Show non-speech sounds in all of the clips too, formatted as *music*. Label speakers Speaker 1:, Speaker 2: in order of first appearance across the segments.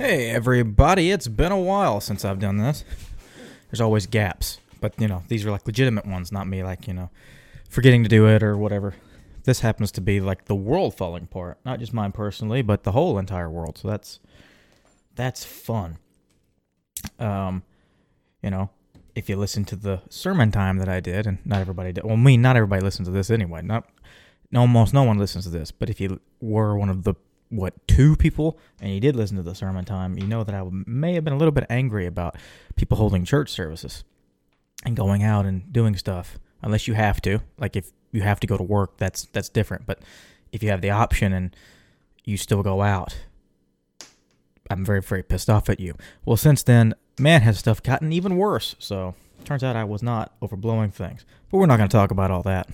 Speaker 1: Hey, everybody, it's been a while since I've done this. There's always gaps, but you know, these are like legitimate ones, not me like, you know, forgetting to do it or whatever. This happens to be like the world falling apart, not just mine personally, but the whole entire world. So that's that's fun. Um, you know, if you listen to the sermon time that I did, and not everybody did. Well, me, not everybody listens to this anyway. Not almost no one listens to this. But if you were one of the what two people and you did listen to the sermon time, you know that I may have been a little bit angry about people holding church services and going out and doing stuff unless you have to. Like if you have to go to work, that's that's different. But if you have the option and you still go out, I'm very very pissed off at you. Well, since then, man, has stuff gotten even worse. So turns out I was not overblowing things. But we're not going to talk about all that.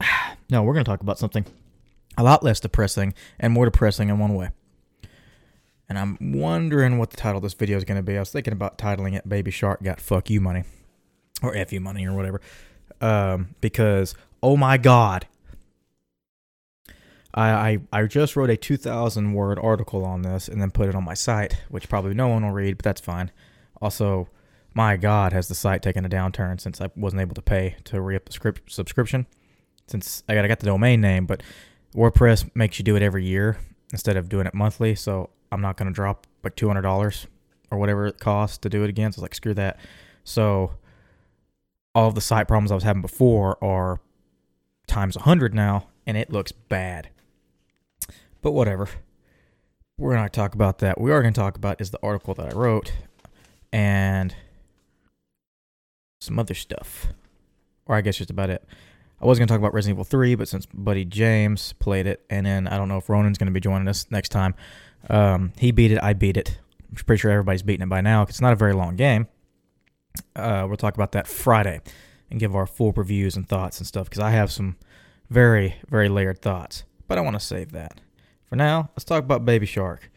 Speaker 1: *sighs* No, we're going to talk about something a lot less depressing and more depressing in one way. And I'm wondering what the title of this video is going to be. I was thinking about titling it "Baby Shark Got Fuck You Money" or "F You Money" or whatever, um, because oh my god, I, I I just wrote a 2,000 word article on this and then put it on my site, which probably no one will read, but that's fine. Also, my god, has the site taken a downturn since I wasn't able to pay to re up the script subscription? Since I got I got the domain name, but WordPress makes you do it every year instead of doing it monthly. So I'm not going to drop like $200 or whatever it costs to do it again. So it's like, screw that. So all of the site problems I was having before are times 100 now, and it looks bad. But whatever. We're not going to talk about that. We are going to talk about is the article that I wrote and some other stuff. Or I guess just about it. I was going to talk about Resident Evil 3, but since Buddy James played it, and then I don't know if Ronan's going to be joining us next time, um, he beat it, I beat it. I'm pretty sure everybody's beaten it by now because it's not a very long game. Uh, we'll talk about that Friday and give our full reviews and thoughts and stuff because I have some very, very layered thoughts. But I want to save that. For now, let's talk about Baby Shark.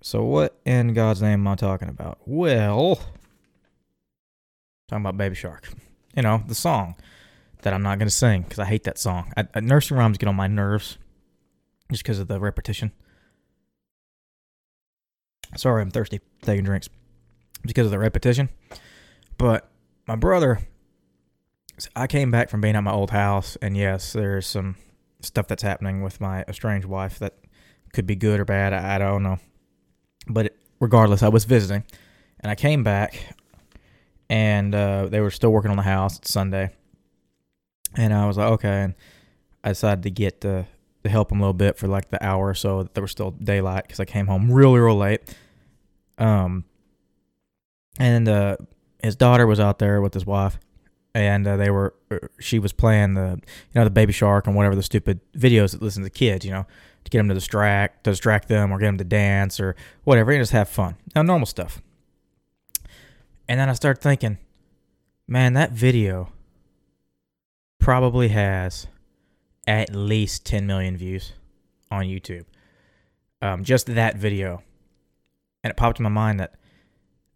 Speaker 1: So, what in God's name am I talking about? Well, talking about Baby Shark. You know, the song that I'm not going to sing because I hate that song. I, I, nursery rhymes get on my nerves just because of the repetition. Sorry, I'm thirsty. Taking drinks because of the repetition. But my brother, I came back from being at my old house, and yes, there's some stuff that's happening with my estranged wife that could be good or bad. I, I don't know. But regardless, I was visiting, and I came back, and uh, they were still working on the house. It's Sunday and I was like, okay. And I decided to get to, to help him a little bit for like the hour or so that there was still daylight because I came home really, real late. Um, and uh, his daughter was out there with his wife, and uh, they were uh, she was playing the you know the baby shark and whatever the stupid videos that listen to kids, you know, to get them to distract to distract them or get them to dance or whatever, and just have fun. Now normal stuff. And then I started thinking, man, that video probably has at least 10 million views on YouTube. Um, just that video. And it popped in my mind that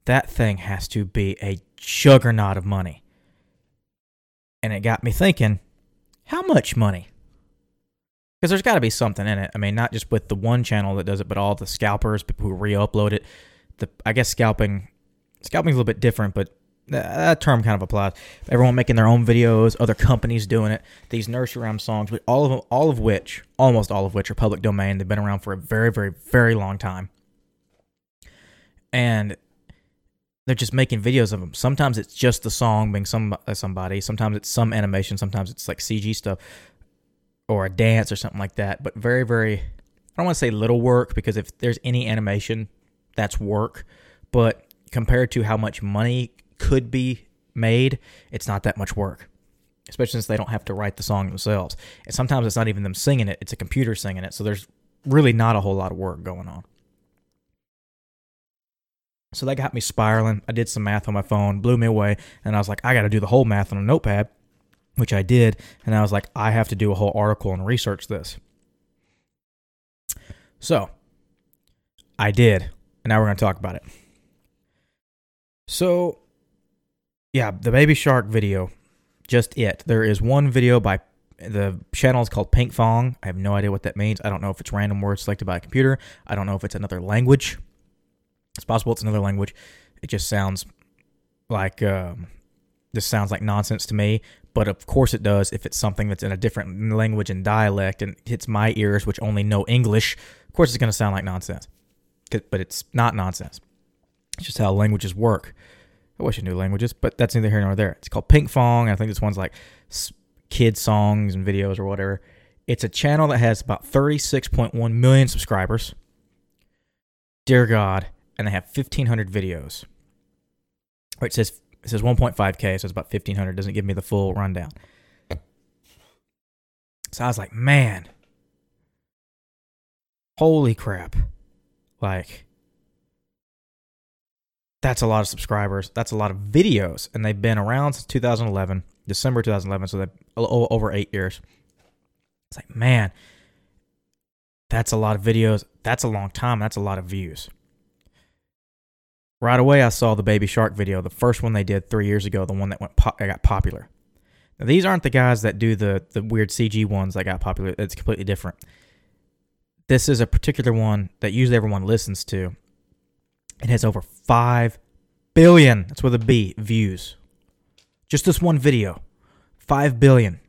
Speaker 1: that thing has to be a juggernaut of money. And it got me thinking, how much money? Because there's got to be something in it. I mean, not just with the one channel that does it, but all the scalpers, who re-upload it. The I guess scalping, scalping's a little bit different, but that term kind of applies. Everyone making their own videos, other companies doing it. These nursery rhyme songs, but all of them, all of which, almost all of which, are public domain. They've been around for a very, very, very long time, and they're just making videos of them. Sometimes it's just the song being some uh, somebody. Sometimes it's some animation. Sometimes it's like CG stuff or a dance or something like that. But very, very, I don't want to say little work because if there's any animation, that's work. But compared to how much money could be made, it's not that much work. Especially since they don't have to write the song themselves. And sometimes it's not even them singing it, it's a computer singing it. So there's really not a whole lot of work going on. So that got me spiraling. I did some math on my phone, blew me away, and I was like, I got to do the whole math on a notepad, which I did. And I was like, I have to do a whole article and research this. So I did, and now we're going to talk about it. So yeah, the Baby Shark video, just it. There is one video by the channel is called Pinkfong. I have no idea what that means. I don't know if it's random words selected by a computer. I don't know if it's another language. It's possible it's another language. It just sounds like um, this sounds like nonsense to me. But of course it does if it's something that's in a different language and dialect and hits my ears, which only know English. Of course it's going to sound like nonsense. But it's not nonsense. It's just how languages work. I wish I knew languages, but that's neither here nor there. It's called Pinkfong. I think this one's like kid songs and videos or whatever. It's a channel that has about 36.1 million subscribers. Dear God. And they have 1,500 videos. Or it says it says 1.5k, so it's about 1,500. Doesn't give me the full rundown. So I was like, man, holy crap. Like, that's a lot of subscribers. That's a lot of videos. And they've been around since 2011, December 2011. So they're over eight years. It's like, man, that's a lot of videos. That's a long time. That's a lot of views. Right away, I saw the Baby Shark video, the first one they did three years ago, the one that went that got popular. Now, these aren't the guys that do the the weird CG ones that got popular. It's completely different. This is a particular one that usually everyone listens to. It has over five billion. That's with a B views. Just this one video, five billion.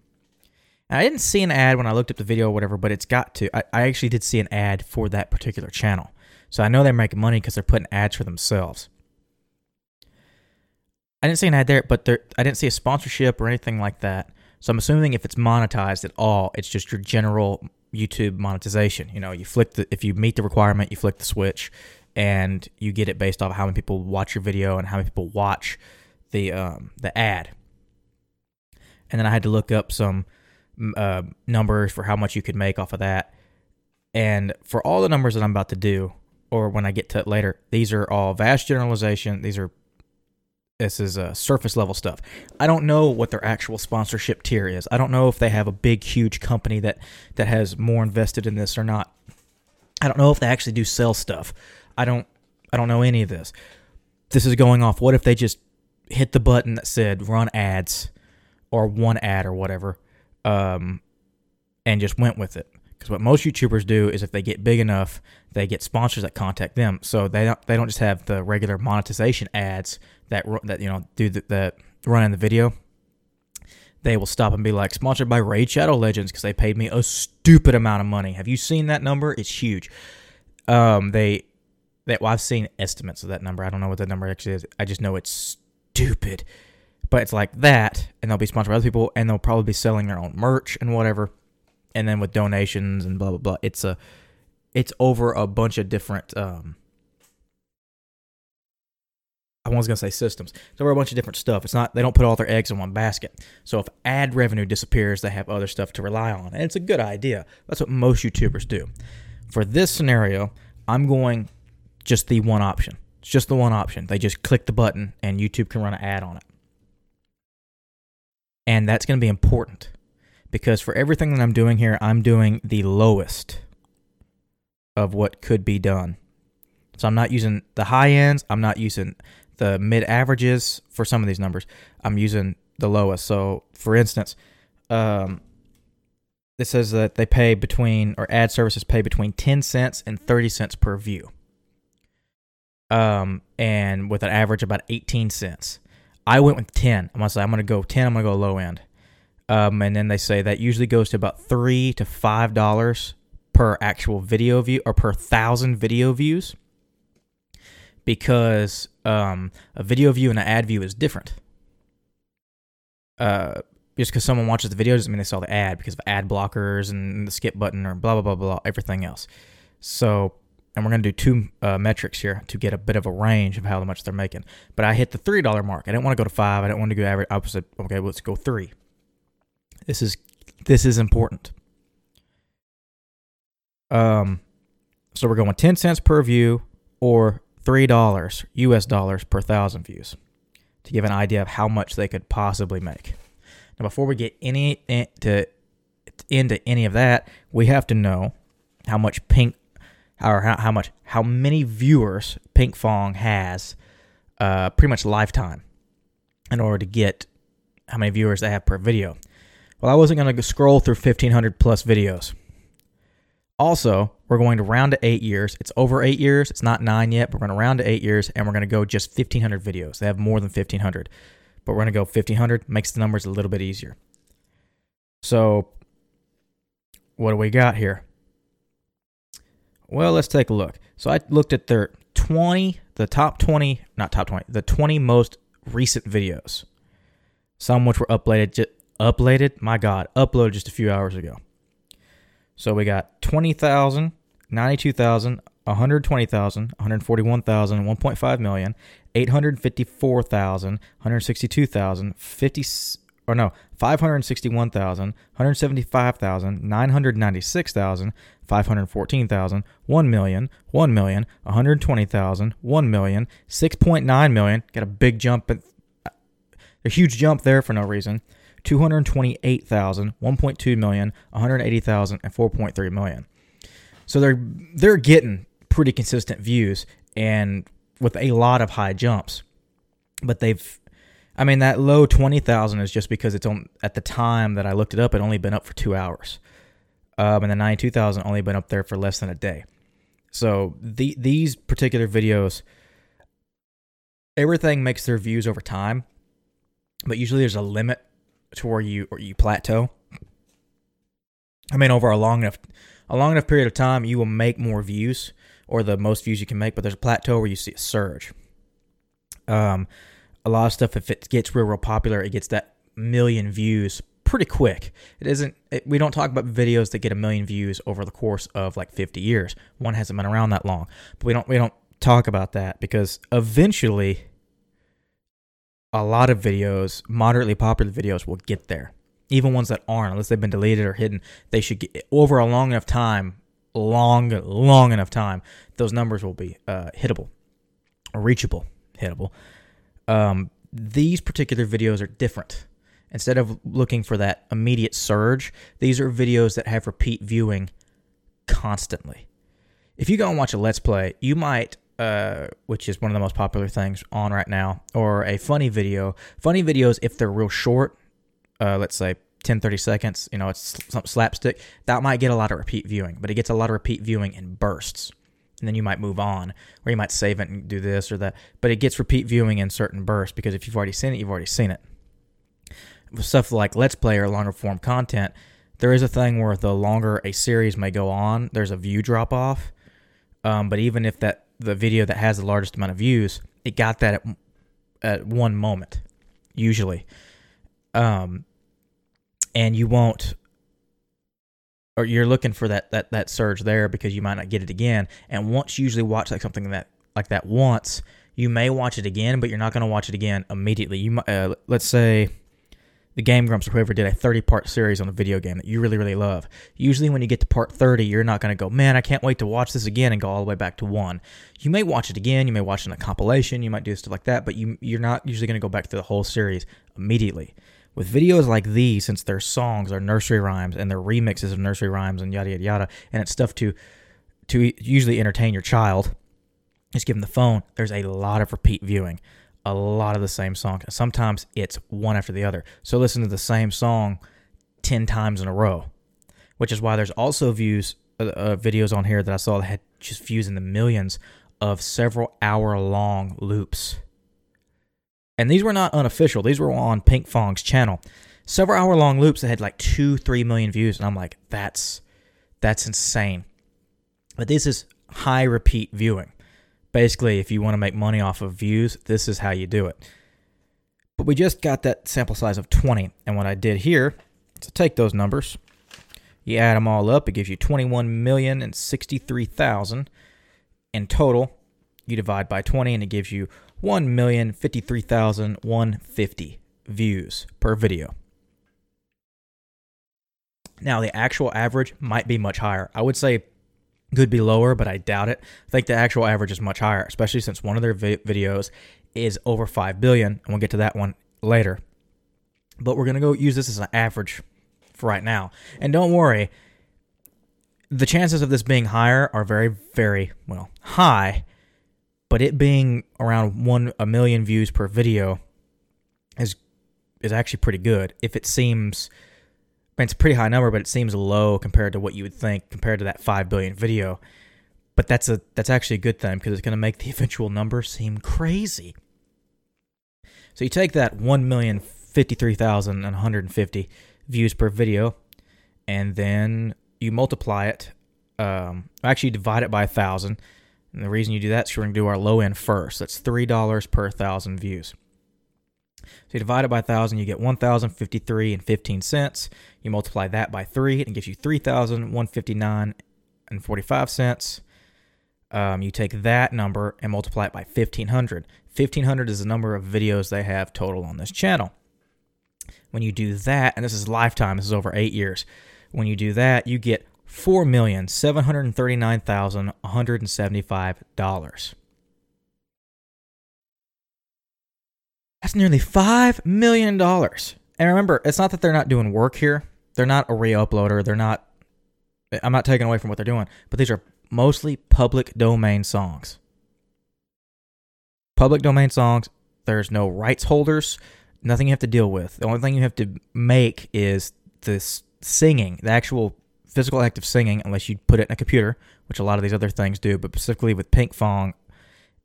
Speaker 1: And I didn't see an ad when I looked up the video or whatever, but it's got to. I, I actually did see an ad for that particular channel. So I know they're making money because they're putting ads for themselves. I didn't see an ad there, but there, I didn't see a sponsorship or anything like that. So I'm assuming if it's monetized at all, it's just your general YouTube monetization. You know, you flick the if you meet the requirement, you flick the switch, and you get it based off how many people watch your video and how many people watch the um, the ad. And then I had to look up some uh, numbers for how much you could make off of that. And for all the numbers that I'm about to do, or when I get to it later, these are all vast generalization. These are this is uh, surface level stuff. I don't know what their actual sponsorship tier is. I don't know if they have a big, huge company that that has more invested in this or not. I don't know if they actually do sell stuff. I don't. I don't know any of this. This is going off. What if they just hit the button that said run ads, or one ad or whatever, um, and just went with it? Because what most YouTubers do is if they get big enough, they get sponsors that contact them. So they don't they don't just have the regular monetization ads that that you know do the, that run in the video. They will stop and be like sponsored by Raid Shadow Legends because they paid me a stupid amount of money. Have you seen that number? It's huge. Um, they that well, I've seen estimates of that number. I don't know what that number actually is. I just know it's stupid. But it's like that, and they'll be sponsored by other people, and they'll probably be selling their own merch and whatever and then with donations and blah blah blah. It's a it's over a bunch of different um I was gonna say systems. It's over a bunch of different stuff. It's not they don't put all their eggs in one basket. So if ad revenue disappears, they have other stuff to rely on. And it's a good idea. That's what most YouTubers do. For this scenario, I'm going just the one option. It's just the one option. They just click the button and YouTube can run an ad on it. And that's going to be important because for everything that I'm doing here, I'm doing the lowest of what could be done. So I'm not using the high ends, I'm not using the mid averages for some of these numbers. I'm using the lowest. So for instance, um, it says that they pay between or ad services pay between 10 cents and 30 cents per view. Um, and with an average about 18 cents. I went with 10. I'm gonna say I'm gonna go 10. I'm gonna go low end. Um, and then they say that usually goes to about three to five dollars per actual video view or per thousand video views because um, a video view and an ad view is different. Uh, just because someone watches the video doesn't mean they saw the ad because of ad blockers and the skip button or blah blah blah blah everything else. So, and we're gonna do two uh, metrics here to get a bit of a range of how much they're making. But I hit the three dollar mark. I didn't want to go to five. I didn't want to go average. I like, okay, let's go three. This is this is important. Um, so we're going ten cents per view or three dollars U.S. dollars per thousand views to give an idea of how much they could possibly make. Now, before we get any eh, to into any of that, we have to know how much Pink or how, how much how many viewers Pinkfong has, uh, pretty much lifetime, in order to get how many viewers they have per video. Well, I wasn't going to scroll through 1,500 plus videos. Also, we're going to round to eight years. It's over eight years. It's not nine yet. But we're going to round to eight years, and we're going to go just 1,500 videos. They have more than 1,500, but we're going to go 1,500. Makes the numbers a little bit easier. So, what do we got here? Well, let's take a look. So I looked at their 20, the top 20, not top 20, the 20 most recent videos. Some which were uploaded, just, uploaded, my God, uploaded just a few hours ago. So we got 20,000, 92,000, 120,000, 141,000, 1.5 million, 854,000, 162,000, 50 or no, 561,000, 175,000, 996,000, 514,000, 1 million, 1 million, 120,000, 1 million, 6.9 million. Got a big jump, uh, a huge jump there for no reason. 228,000, 1.2 million, 180,000, and 4.3 million. So they're they're getting pretty consistent views and with a lot of high jumps. But they've I mean that low 20,000 is just because it's on at the time that I looked it up it only been up for 2 hours. Um, and the 92,000 only been up there for less than a day. So the these particular videos everything makes their views over time, but usually there's a limit to where you or you plateau. I mean, over a long enough a long enough period of time, you will make more views or the most views you can make, but there's a plateau where you see a surge. Um, a lot of stuff, if it gets real, real popular, it gets that million views pretty quick. It isn't. It, we don't talk about videos that get a million views over the course of like 50 years. One hasn't been around that long, but we don't. We don't talk about that because eventually a lot of videos, moderately popular videos, will get there. Even ones that aren't, unless they've been deleted or hidden, they should get over a long enough time, long, long enough time, those numbers will be uh, hittable, reachable, hittable. Um, these particular videos are different. Instead of looking for that immediate surge, these are videos that have repeat viewing constantly. If you go and watch a Let's Play, you might uh, which is one of the most popular things on right now, or a funny video. Funny videos, if they're real short, uh, let's say 10, 30 seconds, you know, it's some slapstick, that might get a lot of repeat viewing, but it gets a lot of repeat viewing in bursts. And then you might move on, or you might save it and do this or that. But it gets repeat viewing in certain bursts because if you've already seen it, you've already seen it. Stuff like Let's Play or longer form content, there is a thing where the longer a series may go on, there's a view drop off. Um, but even if that the video that has the largest amount of views, it got that at, at one moment, usually. Um, and you won't, or you're looking for that that that surge there because you might not get it again. And once you usually watch like something that like that once, you may watch it again, but you're not going to watch it again immediately. You uh, let's say the Game Grumps or whoever did a 30 part series on a video game that you really, really love. Usually, when you get to part 30, you're not going to go, man, I can't wait to watch this again and go all the way back to one. You may watch it again, you may watch it in a compilation, you might do stuff like that, but you, you're not usually going to go back to the whole series immediately. With videos like these, since their songs are nursery rhymes and they're remixes of nursery rhymes and yada, yada, yada, and it's stuff to, to usually entertain your child, just give them the phone, there's a lot of repeat viewing a lot of the same songs. Sometimes it's one after the other. So listen to the same song 10 times in a row, which is why there's also views uh, uh, videos on here that I saw that had just views in the millions of several hour long loops. And these were not unofficial. These were on Pinkfong's channel. Several hour long loops that had like two, three million views. And I'm like, that's that's insane. But this is high repeat viewing basically, if you want to make money off of views, this is how you do it. But we just got that sample size of 20. And what I did here is take those numbers, you add them all up, it gives you 21,063,000 in total. You divide by 20 and it gives you 1,053,150 views per video. Now, the actual average might be much higher. I would say could be lower, but I doubt it. I think the actual average is much higher, especially since one of their vi- videos is over 5 billion, and we'll get to that one later. But we're going to go use this as an average for right now. And don't worry, the chances of this being higher are very, very, well, high, but it being around 1 a million views per video is is actually pretty good. If it seems it's a pretty high number, but it seems low compared to what you would think compared to that five billion video. But that's a that's actually a good thing because it's going to make the *laughs* eventual number seem crazy. So you take that one million fifty three thousand and one hundred and fifty views per video, and then you multiply it. Um, actually, divide it by a thousand. And the reason you do that is we're going to do our low end first. That's three dollars per thousand views. So you divide it by 1,000, you get 1,053 and 15 cents. You multiply that by three, and it gives you 3,159 and 45 cents. Um, you take that number and multiply it by 1,500. 1,500 is the number of videos they have total on this channel. When you do that, and this is lifetime, this is over eight years. When you do that, you get $4,739,175. That's nearly $5 million. And remember, it's not that they're not doing work here. They're not a re uploader. They're not, I'm not taking away from what they're doing, but these are mostly public domain songs. Public domain songs, there's no rights holders, nothing you have to deal with. The only thing you have to make is this singing, the actual physical act of singing, unless you put it in a computer, which a lot of these other things do, but specifically with Pinkfong,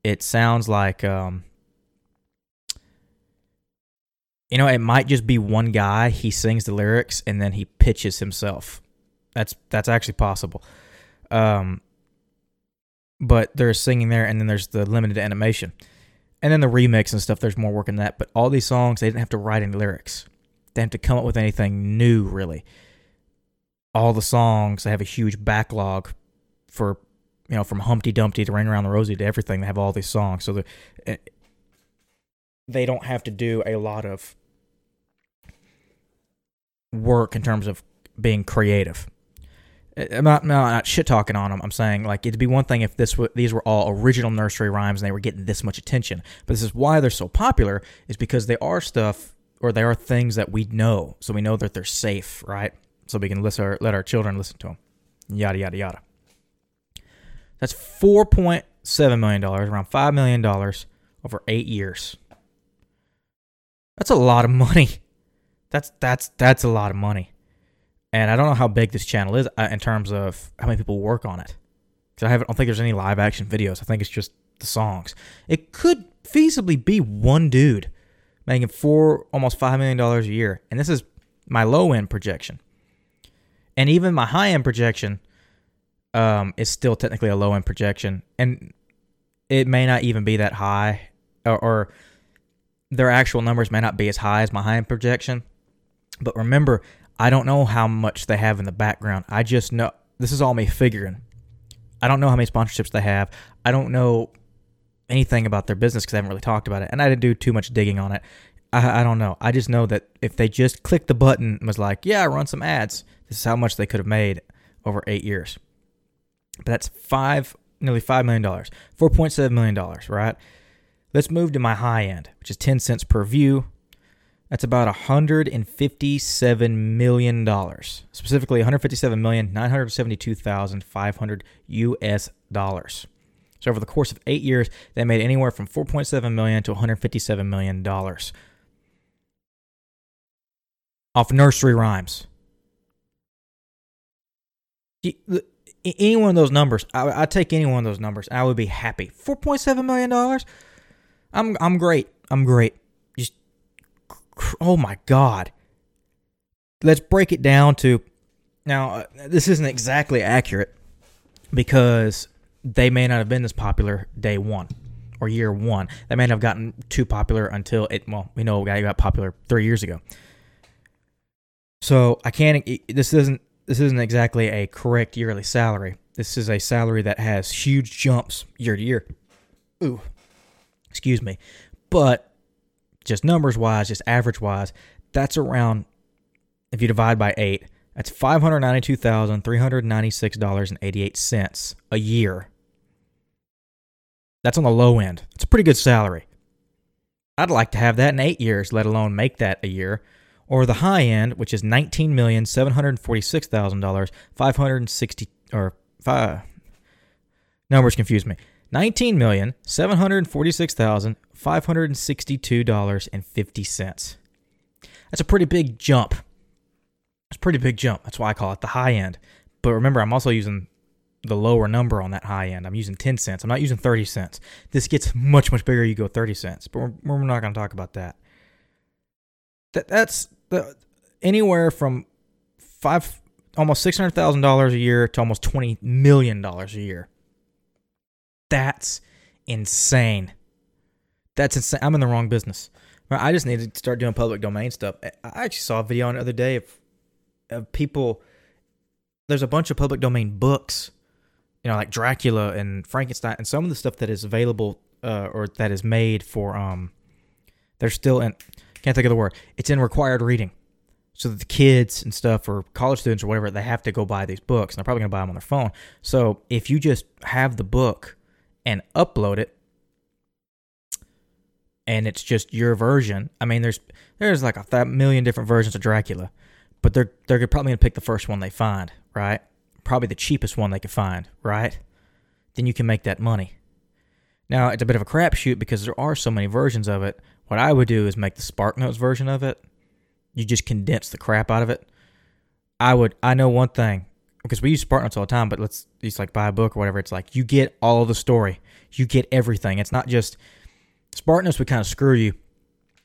Speaker 1: it sounds like um, you know, it might just be one guy. He sings the lyrics and then he pitches himself. That's that's actually possible. Um, but there's singing there, and then there's the limited animation, and then the remix and stuff. There's more work in that. But all these songs, they didn't have to write any lyrics. They didn't have to come up with anything new, really. All the songs, they have a huge backlog for you know, from Humpty Dumpty to Ring Around the Rosie to everything. They have all these songs, so eh, they don't have to do a lot of work in terms of being creative. I'm not, I'm not shit talking on them. I'm saying like it'd be one thing if this w- these were all original nursery rhymes and they were getting this much attention. But this is why they're so popular is because they are stuff or they are things that we know, so we know that they're safe, right? So we can listen our, let our children listen to them. Yada yada yada. That's four point seven million dollars, around five million dollars over eight years. That's a lot of money. That's that's that's a lot of money, and I don't know how big this channel is uh, in terms of how many people work on it. Because I haven't, I don't think there's any live action videos. I think it's just the songs. It could feasibly be one dude making four almost five million dollars a year, and this is my low end projection. And even my high end projection um, is still technically a low end projection, and it may not even be that high, or, or their actual numbers may not be as high as my high end projection. But remember, I don't know how much they have in the background. I just know this is all me figuring. I don't know how many sponsorships they have. I don't know anything about their business because I haven't really talked about it, and I didn't do too much digging on it. I, I don't know. I just know that if they just clicked the button and was like, "Yeah, I run some ads," this is how much they could have made over eight years. But that's five, nearly five million dollars, four point seven million dollars, right? Let's move to my high end, which is ten cents per view. That's about $157 million, specifically 157,972,500 US dollars. So over the course of eight years, they made anywhere from 4.7 million to 157 million dollars off nursery rhymes. Any one of those numbers, I, take any one of those numbers. I would be happy. 4.7 million dollars. I'm I'm great. I'm great oh my god. Let's break it down to now. Uh, this isn't exactly accurate because they may not have been this popular day one or year one. They may not have gotten too popular until it. Well, we know guy got popular three years ago. So I can't. This isn't. This isn't exactly a correct yearly salary. This is a salary that has huge jumps year to year. Ooh, excuse me, but just numbers wise, just average wise, that's around, if you divide by eight, that's $592,396.88 a year. That's on the low end. It's a pretty good salary. I'd like to have that in eight years, let alone make that a year. Or the high end, which is $19,746,000, 560 or five numbers confuse me. Nineteen million seven hundred forty-six thousand five hundred sixty-two dollars and fifty cents. That's a pretty big jump. It's a pretty big jump. That's why I call it the high end. But remember, I'm also using the lower number on that high end. I'm using 10 cents. I'm not using 30 cents. This gets much, much bigger. You go 30 cents. But we're, we're not going to talk about that. that that's the anywhere from five, almost $600,000 a year to almost $20 million a year. That's insane. That's insane. I'm in the wrong business. I just need to start doing public domain stuff. I actually saw a video on the other day of, of people. There's a bunch of public domain books, you know, like Dracula and Frankenstein, and some of the stuff that is available uh, or that is made for. Um, they're still in. Can't think of the word. It's in required reading, so that the kids and stuff or college students or whatever they have to go buy these books, and they're probably gonna buy them on their phone. So if you just have the book and upload it and it's just your version. I mean, there's there's like a million different versions of Dracula, but they're they're probably gonna pick the first one they find, right? Probably the cheapest one they can find, right? Then you can make that money. Now it's a bit of a crapshoot because there are so many versions of it. What I would do is make the SparkNotes version of it. You just condense the crap out of it. I would. I know one thing because we use SparkNotes all the time, but let's just like buy a book or whatever. It's like you get all the story, you get everything. It's not just SparkNotes would kind of screw you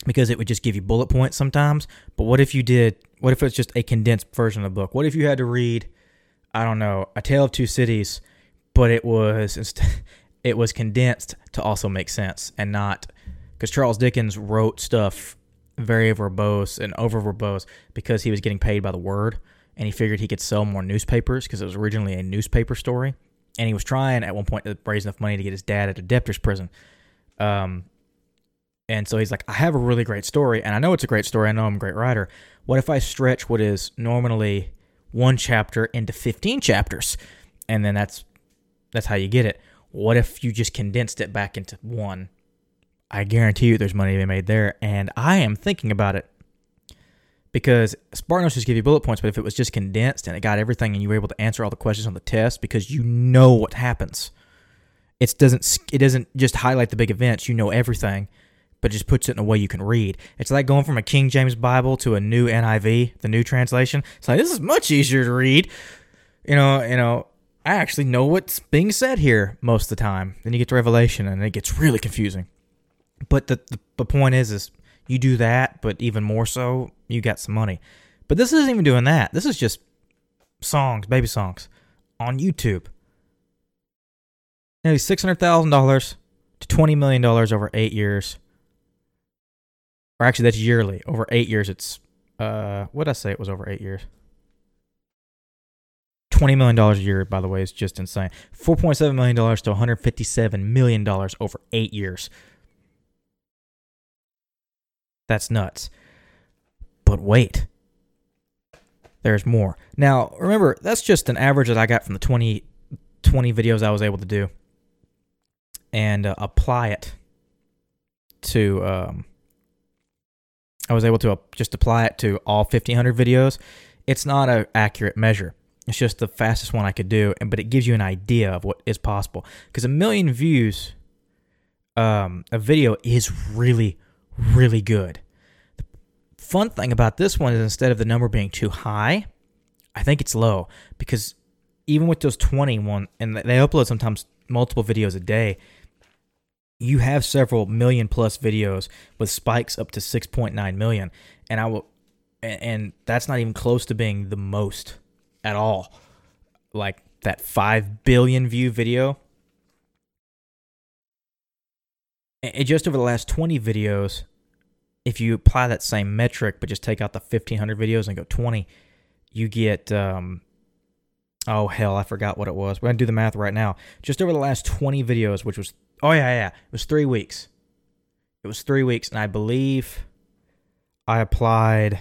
Speaker 1: because it would just give you bullet points sometimes. But what if you did? What if it's just a condensed version of the book? What if you had to read, I don't know, A Tale of Two Cities, but it was *laughs* it was condensed to also make sense and not because Charles Dickens wrote stuff very verbose and over verbose because he was getting paid by the word and he figured he could sell more newspapers because it was originally a newspaper story and he was trying at one point to raise enough money to get his dad out of debtor's prison um, and so he's like, I have a really great story, and I know it's a great story. I know I'm a great writer. What if I stretch what is normally one chapter into 15 chapters? And then that's that's how you get it. What if you just condensed it back into one? I guarantee you there's money to be made there. And I am thinking about it because SparkNotes just give you bullet points, but if it was just condensed and it got everything and you were able to answer all the questions on the test because you know what happens, it doesn't it doesn't just highlight the big events. You know everything but just puts it in a way you can read. It's like going from a King James Bible to a new NIV, the new translation. It's like this is much easier to read. You know, you know, I actually know what's being said here most of the time. Then you get to Revelation and it gets really confusing. But the, the, the point is is you do that, but even more so, you got some money. But this isn't even doing that. This is just songs, baby songs on YouTube. Nearly six hundred thousand dollars to twenty million dollars over eight years or actually that's yearly. Over eight years, it's uh, what did I say? It was over eight years. Twenty million dollars a year, by the way, is just insane. Four point seven million dollars to one hundred fifty-seven million dollars over eight years. That's nuts. But wait, there's more. Now, remember, that's just an average that I got from the 20, 20 videos I was able to do and uh, apply it to um, I was able to uh, just apply it to all 1500 videos. It's not an accurate measure. It's just the fastest one I could do, and but it gives you an idea of what is possible. Because a million views, um, a video is really, really good. The fun thing about this one is instead of the number being too high, I think it's low because even with those 21, and they upload sometimes multiple videos a day, you have several million plus videos with spikes up to 6.9 million. And i will and that's not even close to being the most at all. Like that 5 billion view video. And just over the last 20 videos if you apply that same metric but just take out the 1500 videos and go 20 you get um oh hell i forgot what it was. We're gonna do the math right now. Just over the last 20 videos which was Oh yeah, yeah. It was three weeks. It was three weeks, and I believe I applied.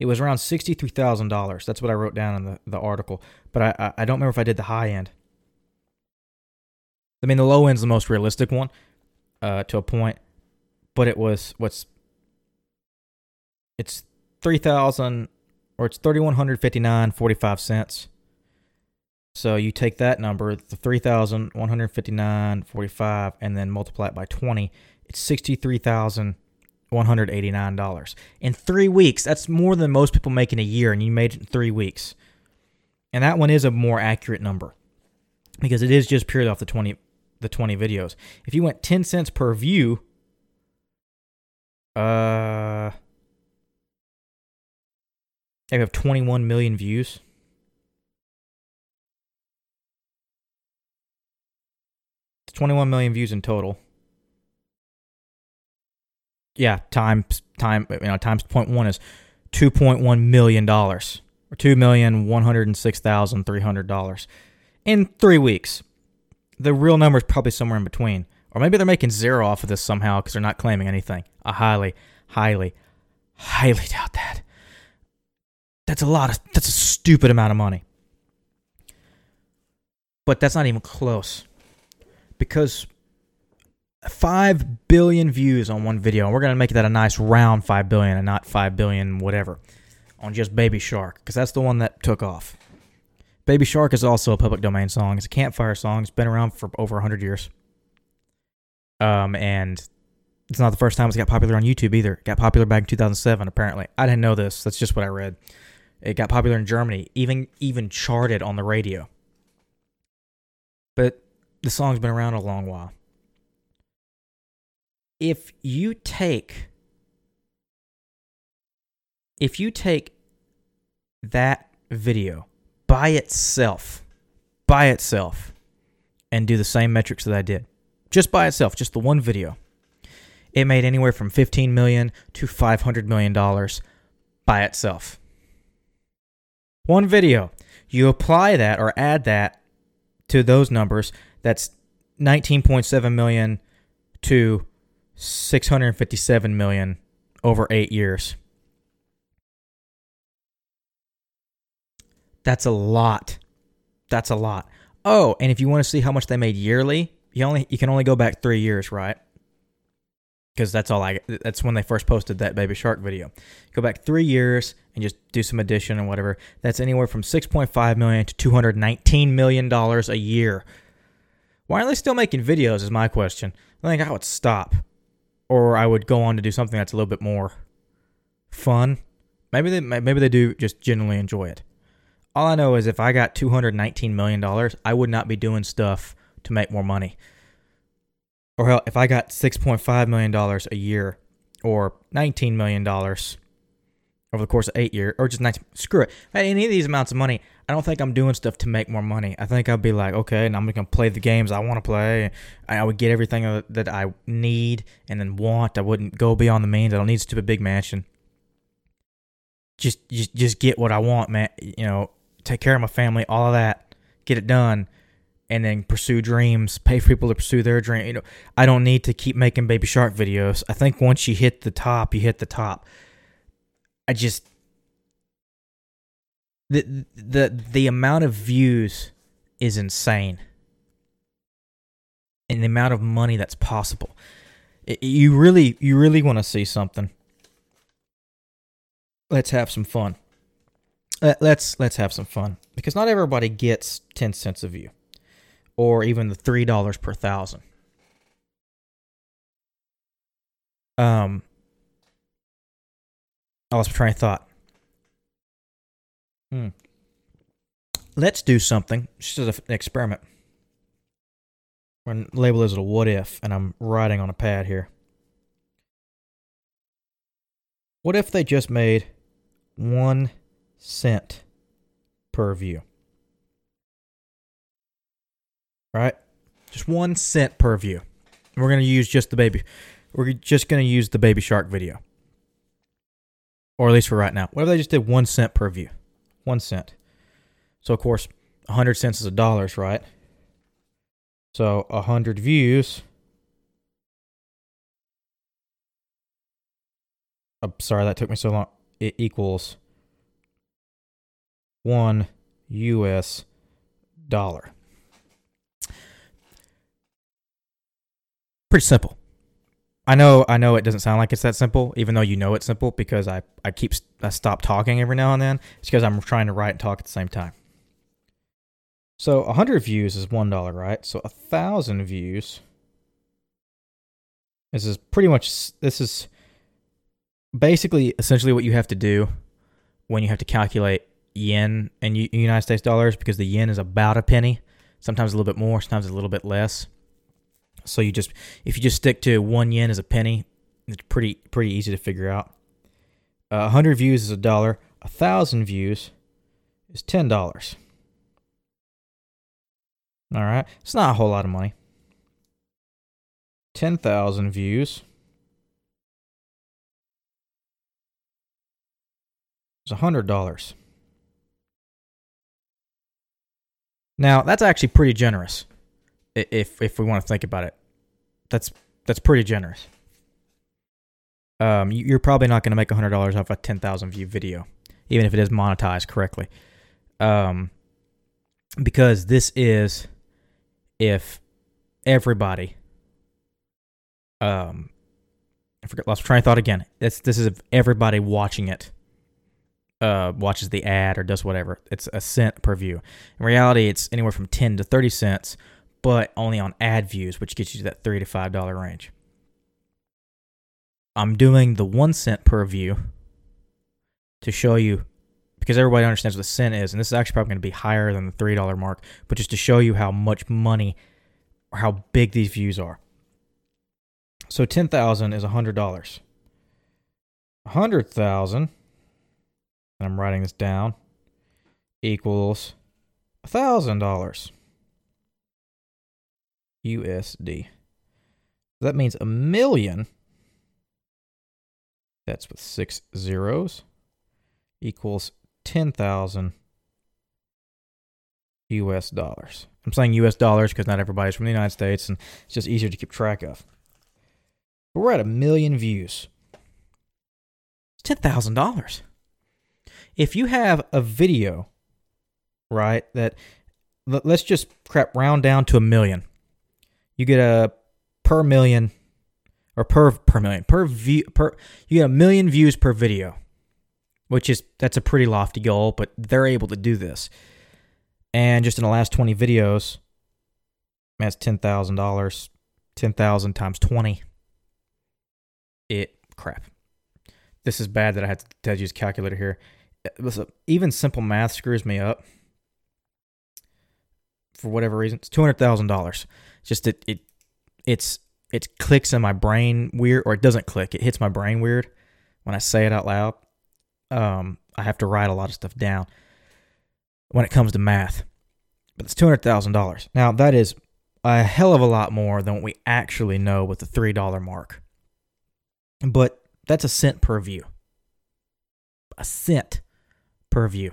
Speaker 1: It was around sixty-three thousand dollars. That's what I wrote down in the, the article. But I, I I don't remember if I did the high end. I mean, the low end's the most realistic one, uh, to a point. But it was what's. It's three thousand, or it's thirty one hundred fifty nine forty five cents. So you take that number, the 3,159.45, and then multiply it by 20. It's 63,159 $189. In three weeks, that's more than most people make in a year, and you made it in three weeks. And that one is a more accurate number because it is just purely off the 20, the 20 videos. If you went 10 cents per view, uh, they have 21 million views. It's 21 million views in total. Yeah, times time you know times point one is 2.1 million dollars or two million one hundred and six thousand three hundred dollars in three weeks. The real number is probably somewhere in between, or maybe they're making zero off of this somehow because they're not claiming anything. I highly, highly, highly doubt that. That's a lot of that's a stupid amount of money. But that's not even close. Because 5 billion views on one video, and we're going to make that a nice round 5 billion and not 5 billion whatever on just Baby Shark because that's the one that took off. Baby Shark is also a public domain song. It's a campfire song. It's been around for over 100 years. Um, and it's not the first time it's got popular on YouTube either. It got popular back in 2007, apparently. I didn't know this. That's just what I read. It got popular in Germany, even even charted on the radio. But the song's been around a long while. If you take if you take that video by itself, by itself, and do the same metrics that I did, just by itself, just the one video, it made anywhere from 15 million to 500 million dollars by itself. One video. You apply that or add that to those numbers, that's 19.7 million to 657 million over 8 years. That's a lot. That's a lot. Oh, and if you want to see how much they made yearly, you only you can only go back 3 years, right? because that's all I. That's when they first posted that Baby Shark video. Go back three years and just do some addition and whatever. That's anywhere from 6.5 million to 219 million dollars a year. Why are they still making videos? Is my question. I think I would stop, or I would go on to do something that's a little bit more fun. Maybe they maybe they do just genuinely enjoy it. All I know is if I got 219 million dollars, I would not be doing stuff to make more money or hell, if I got $6.5 million a year or $19 million over the course of eight years, or just 19, screw it. At any of these amounts of money, I don't think I'm doing stuff to make more money. I think I'd be like, okay, and I'm going to play the games I want to play. I would get everything uh, that I need and then want. I wouldn't go beyond the means. I don't need a stupid big mansion. Just, just, just get what I want, man. You know, take care of my family, all of that, get it done and then pursue dreams, pay for people to pursue their dream. You know, I don't need to keep making Baby Shark videos. I think once you hit the top, you hit the top. I just the the the amount of views is insane, and the amount of money that's possible. It, you really you really want to see something. Let's have some fun. Let's let's have some fun because not everybody gets ten cents a view or even the three dollars per thousand. Um, I lost my train of thought. Hmm. Let's do something. Just as an experiment. We're label this a what if, and I'm writing on a pad here. What if they just made one cent per view? right? Just one cent per view. We're gonna use just the baby. We're just gonna use the baby shark video, or at least for right now. What if they just did one cent per view? One cent. So of course, hundred cents is a dollars, right? So hundred views. I'm sorry that took me so long. It equals one U.S. dollar. pretty simple. I know, I know it doesn't sound like it's that simple, even though you know it's simple because I, I keep I stop talking every now and then. It's because I'm trying to write and talk at the same time. So a hundred views is one dollar, right? So a thousand views. This is pretty much this is basically, essentially, what you have to do when you have to calculate yen and United States dollars, because the yen is about a penny, sometimes a little bit more, sometimes a little bit less. So you just, if you just stick to one yen as a penny, it's pretty pretty easy to figure out. Uh, hundred views is a dollar. A thousand views is ten dollars. All right, it's not a whole lot of money. Ten thousand views is a hundred dollars. Now that's actually pretty generous, if if we want to think about it. That's that's pretty generous um, you're probably not going to make $100 off a 10,000 view video, even if it is monetized correctly. Um, because this is if everybody, um, I forgot, lost train of thought again. This, this is if everybody watching it, uh, watches the ad or does whatever. It's a cent per view. In reality, it's anywhere from 10 to 30 cents, but only on ad views, which gets you to that 3 to $5 range. I'm doing the one cent per view to show you because everybody understands what the cent is, and this is actually probably going to be higher than the three dollar mark, but just to show you how much money or how big these views are. So ten thousand is a hundred dollars. A hundred thousand, and I'm writing this down, equals a thousand dollars USD. That means a million that's with six zeros, equals 10,000 US dollars. I'm saying US dollars because not everybody's from the United States and it's just easier to keep track of. But we're at a million views. It's $10,000. If you have a video, right, that let's just crap round down to a million. You get a per million or per per million per view per you get a million views per video, which is that's a pretty lofty goal, but they're able to do this. And just in the last twenty videos, that's ten thousand dollars. Ten thousand times twenty. It crap. This is bad that I had to use a calculator here. Uh, listen, even simple math screws me up for whatever reason. It's two hundred thousand dollars. Just it, it it's it clicks in my brain weird, or it doesn't click. It hits my brain weird when I say it out loud. Um, I have to write a lot of stuff down when it comes to math. But it's two hundred thousand dollars. Now that is a hell of a lot more than what we actually know with the three dollar mark. But that's a cent per view. A cent per view.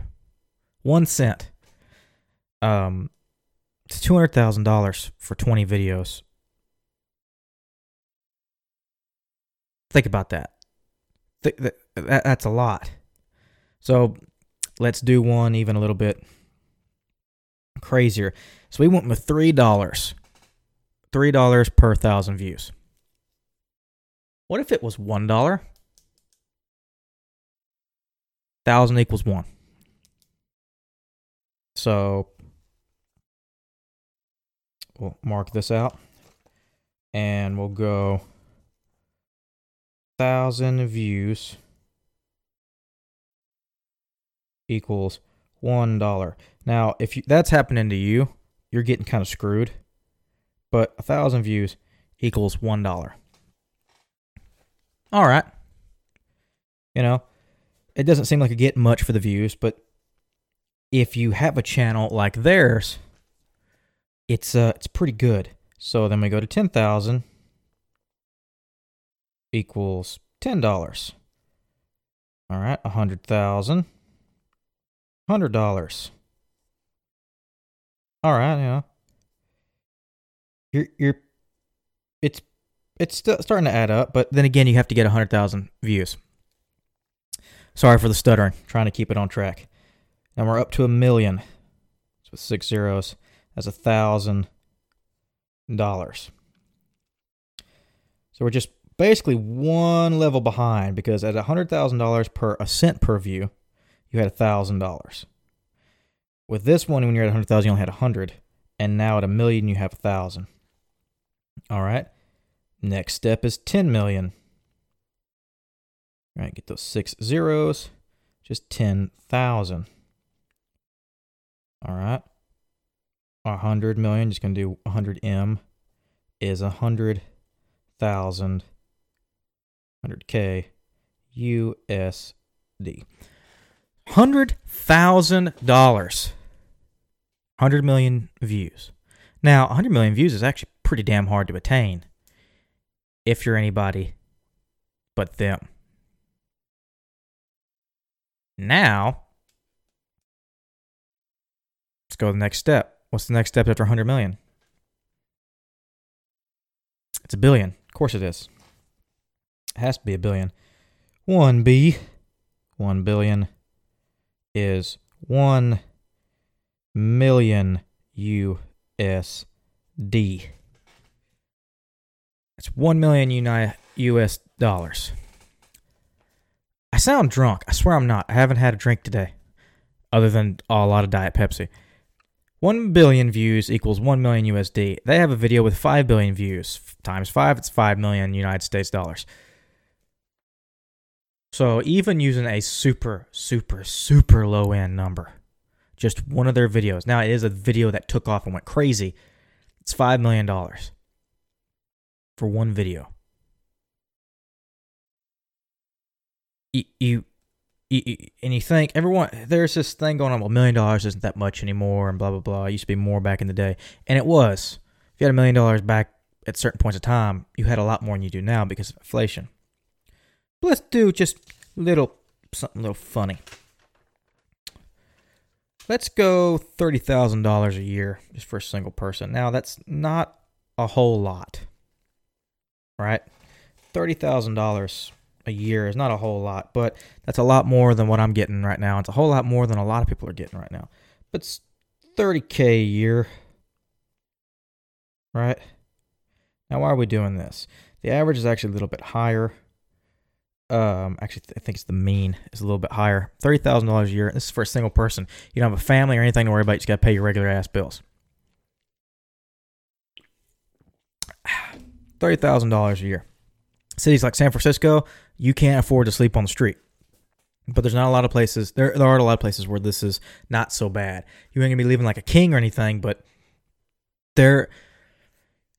Speaker 1: One cent. Um, it's two hundred thousand dollars for twenty videos Think about that. Th- th- that. That's a lot. So let's do one even a little bit crazier. So we went with three dollars. Three dollars per thousand views. What if it was one dollar? Thousand equals one. So we'll mark this out and we'll go thousand views equals one dollar. Now, if you, that's happening to you, you're getting kind of screwed. But a thousand views equals one dollar. All right. You know, it doesn't seem like you get much for the views, but if you have a channel like theirs, it's uh it's pretty good. So then we go to ten thousand equals ten dollars. All right, a hundred thousand. Hundred dollars. All right, yeah. You're you're it's it's starting to add up, but then again, you have to get a hundred thousand views. Sorry for the stuttering. Trying to keep it on track. Now we're up to a million. It's with six zeros. That's a thousand dollars. So we're just basically one level behind because at a $100,000 per a cent per view, you had a $1,000. With this one, when you're at 100,000, you only had a 100, and now at a million, you have a 1,000. All right. Next step is 10 million. All right, get those six zeros. Just 10,000. All right. 100 million, just going to do 100M is 100,000 100K USD. $100,000. 100 million views. Now, 100 million views is actually pretty damn hard to attain if you're anybody but them. Now, let's go to the next step. What's the next step after 100 million? It's a billion. Of course it is. It has to be a billion. 1B, 1 billion is 1 million USD. It's 1 million US dollars. I sound drunk. I swear I'm not. I haven't had a drink today, other than a lot of Diet Pepsi. 1 billion views equals 1 million USD. They have a video with 5 billion views. Times 5, it's 5 million United States dollars. So even using a super, super, super low end number, just one of their videos. Now it is a video that took off and went crazy. It's $5 million for one video. You, you, you, and you think everyone there's this thing going on. Well, million dollars isn't that much anymore, and blah blah blah. It used to be more back in the day, and it was. If you had a million dollars back at certain points of time, you had a lot more than you do now because of inflation. But let's do just little something a little funny. Let's go thirty thousand dollars a year just for a single person. Now that's not a whole lot, right? Thirty thousand dollars a year is not a whole lot, but that's a lot more than what I'm getting right now. It's a whole lot more than a lot of people are getting right now. But it's 30k a year, right? Now, why are we doing this? The average is actually a little bit higher. Um, actually, I think it's the mean is a little bit higher. Thirty thousand dollars a year. This is for a single person. You don't have a family or anything to worry about. You just got to pay your regular ass bills. *sighs* Thirty thousand dollars a year. Cities like San Francisco, you can't afford to sleep on the street. But there's not a lot of places. There, there are a lot of places where this is not so bad. You ain't gonna be living like a king or anything, but there,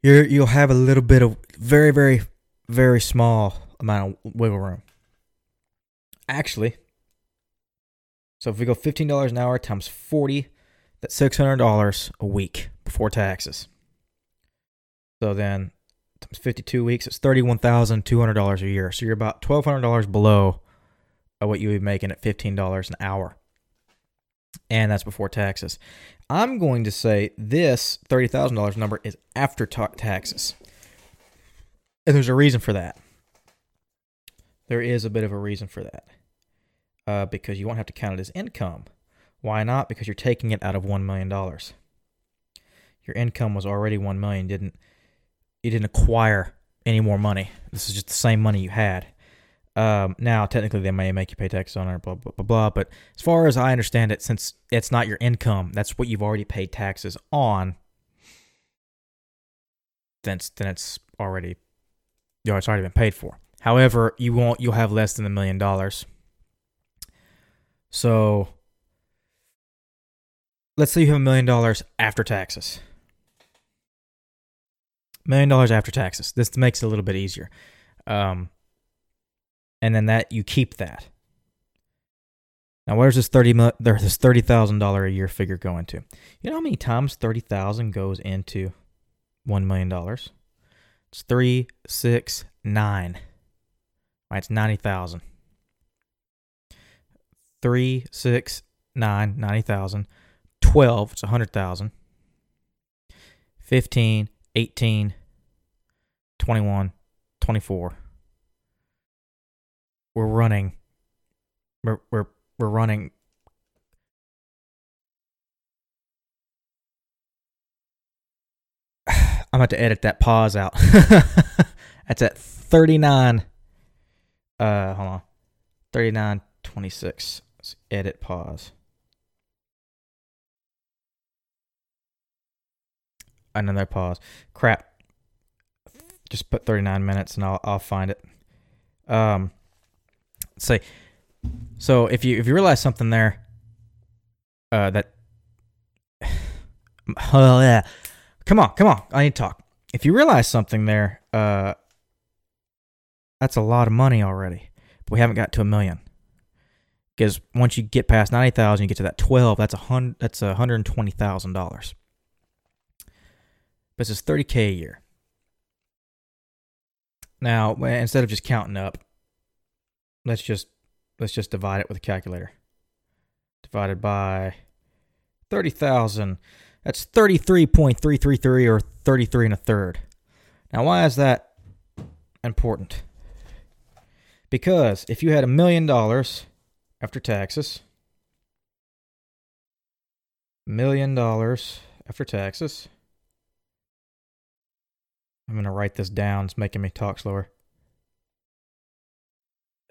Speaker 1: you're you'll have a little bit of very, very, very small amount of wiggle room. Actually, so if we go fifteen dollars an hour times forty, that's six hundred dollars a week before taxes. So then times 52 weeks, it's $31,200 a year. So you're about $1,200 below what you would be making at $15 an hour. And that's before taxes. I'm going to say this $30,000 number is after ta- taxes. And there's a reason for that. There is a bit of a reason for that. Uh, because you won't have to count it as income. Why not? Because you're taking it out of $1 million. Your income was already 1 million, didn't you didn't acquire any more money. This is just the same money you had. Um, now, technically, they may make you pay taxes on it, blah, blah, blah, blah. But as far as I understand it, since it's not your income, that's what you've already paid taxes on, then it's, then it's already, you know, it's already been paid for. However, you won't, you'll have less than a million dollars. So, let's say you have a million dollars after taxes million dollars after taxes. This makes it a little bit easier. Um, and then that you keep that. Now, where's this thirty this thirty thousand dollar a year figure going to? You know how many times thirty thousand goes into one million dollars? It's three, six, nine. Right, it's ninety thousand. Three, six, nine, ninety thousand. Twelve, it's a hundred thousand. Fifteen, 18, 21, 24. We're running. We're we're we're running. *sighs* I'm about to edit that pause out. *laughs* That's at 39. Uh, hold on. 39, 26. Let's edit pause. another pause. Crap. Just put 39 minutes and I'll I'll find it. Um say so if you if you realize something there uh that *sighs* oh yeah. Come on come on. I need to talk. If you realize something there uh that's a lot of money already but we haven't got to a million. Because once you get past 90000 you get to that 12 that's a hundred that's a hundred and twenty thousand dollars. But it's 30k a year now instead of just counting up let's just let's just divide it with a calculator. Divided by 30,000. That's 33.333 or 33 and a third. Now, why is that important? Because if you had a million dollars after taxes, million dollars after taxes, I'm going to write this down. It's making me talk slower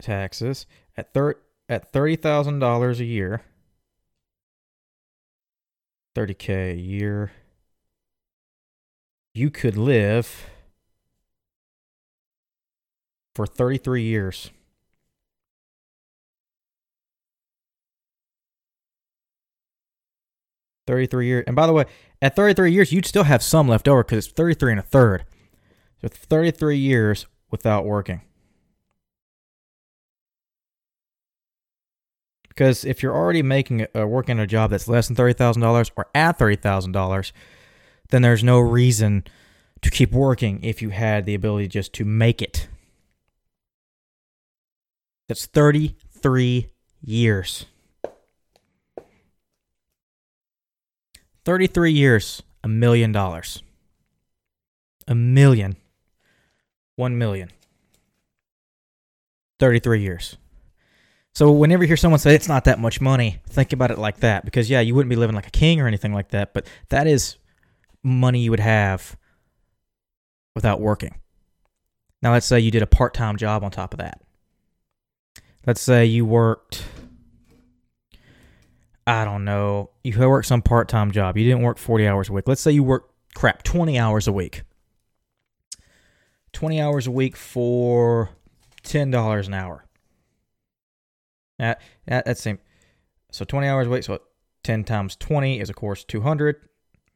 Speaker 1: taxes at thir- at thirty thousand dollars a year, thirty k a year, you could live for thirty three years. Thirty-three years, and by the way, at thirty-three years, you'd still have some left over because it's thirty-three and a third. So thirty-three years without working. Because if you're already making uh, working a job that's less than thirty thousand dollars or at thirty thousand dollars, then there's no reason to keep working if you had the ability just to make it. That's 33 years. 33 years, a million dollars. A million. One million. 33 years. So whenever you hear someone say it's not that much money, think about it like that because yeah, you wouldn't be living like a king or anything like that, but that is money you would have without working. Now let's say you did a part-time job on top of that. Let's say you worked I don't know, you worked some part-time job. You didn't work 40 hours a week. Let's say you worked crap 20 hours a week. 20 hours a week for $10 an hour. That, that that's same. So 20 hours a week. So 10 times 20 is of course 200.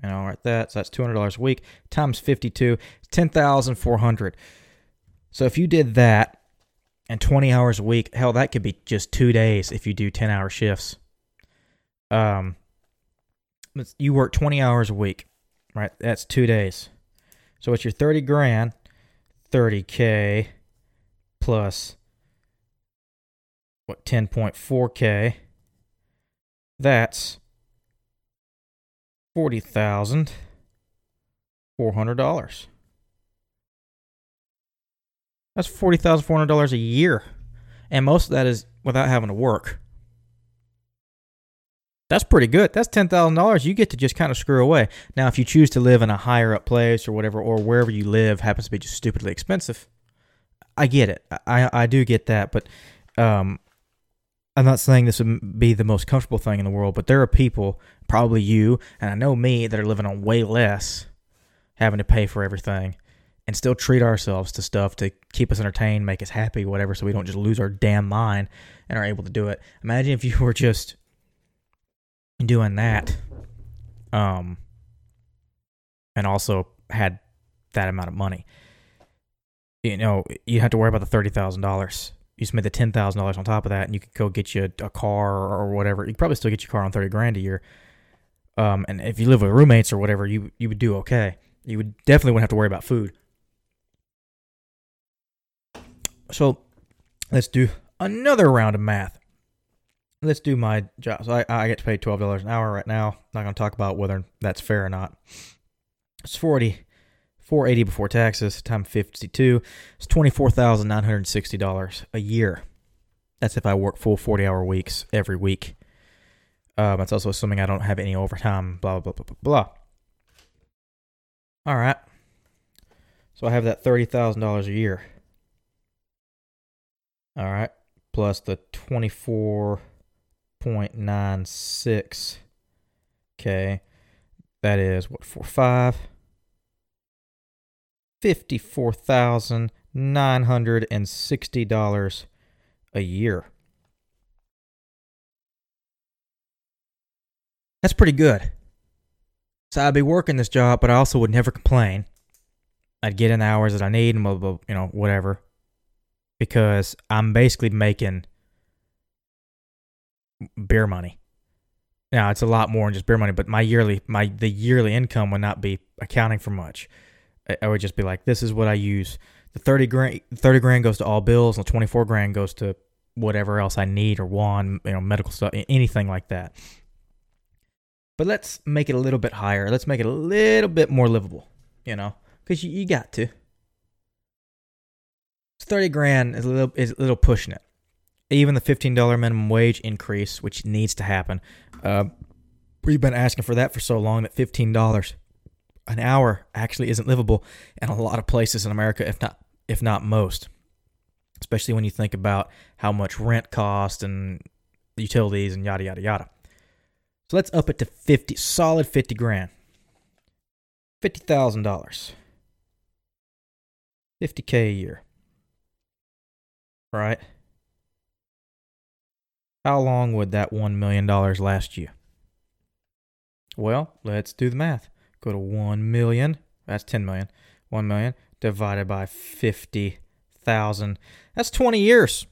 Speaker 1: And I'll write that. So that's $200 a week times 52, 10,400. So if you did that and 20 hours a week, hell, that could be just two days if you do 10 hour shifts. Um, you work 20 hours a week, right? That's two days. So it's your 30 grand, 30K plus what 10.4k that's forty thousand four hundred dollars. That's forty thousand four hundred dollars a year. And most of that is without having to work that's pretty good. That's ten thousand dollars. You get to just kind of screw away. Now if you choose to live in a higher up place or whatever or wherever you live happens to be just stupidly expensive i get it. I i do get that but um I'm not saying this would be the most comfortable thing in the world, but there are people, probably you, and I know me, that are living on way less, having to pay for everything, and still treat ourselves to stuff to keep us entertained, make us happy, whatever, so we don't just lose our damn mind and are able to do it. Imagine if you *laughs* were just doing that, um, and also had that amount of money. You know, you have to worry about the thirty thousand dollars you spend the ten thousand dollars on top of that, and you could go get you a, a, car or whatever. You probably still get your car on thirty grand a year. Um, and if you live with roommates or whatever, you you would do okay. You would definitely wouldn't have to worry about food. So let's do another round of math. Let's do my job. So I, I get paid twelve dollars an hour right now. Not going to talk about whether that's fair or not. It's forty 480 before taxes times 52 it's $24,960 a year. That's if I work full 40 hour weeks every week. Um, that's also assuming I don't have any overtime, blah, blah, blah, blah, blah. All right. So I have that $30,000 a year. All right. Plus the 24.96K. That is what, 4, 5? $54,960 a year. That's pretty good. So I'd be working this job, but I also would never complain. I'd get in the hours that I need and blah, blah, blah, you know, whatever. Because I'm basically making beer money. Now it's a lot more than just beer money, but my yearly my the yearly income would not be accounting for much. I would just be like, this is what I use. The thirty grand thirty grand goes to all bills, and the twenty four grand goes to whatever else I need or want, you know, medical stuff, anything like that. But let's make it a little bit higher. Let's make it a little bit more livable, you know, because you, you got to. Thirty grand is a little is a little pushing it even the $15 minimum wage increase, which needs to happen. Uh, we've been asking for that for so long that $15 an hour actually isn't livable in a lot of places in America, if not if not most. Especially when you think about how much rent costs and utilities and yada yada yada. So let's up it to 50 solid 50 grand. $50,000. 50k a year. Right? How long would that $1 million last you? Well, let's do the math. Go to 1 million, that's 10 million. 1 million divided by 50,000. That's 20 years.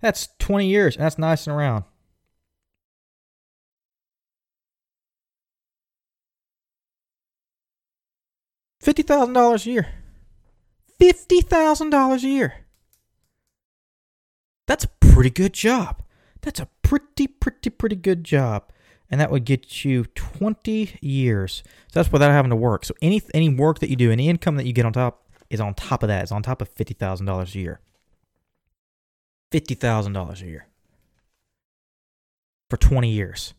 Speaker 1: That's 20 years. That's nice and round. $50,000 a year. $50,000 a year. That's pretty good job. That's a pretty, pretty, pretty good job. And that would get you 20 years. So that's without having to work. So any any work that you do, any income that you get on top is on top of that. It's on top of $50,000 a year. $50,000 a year. For 20 years.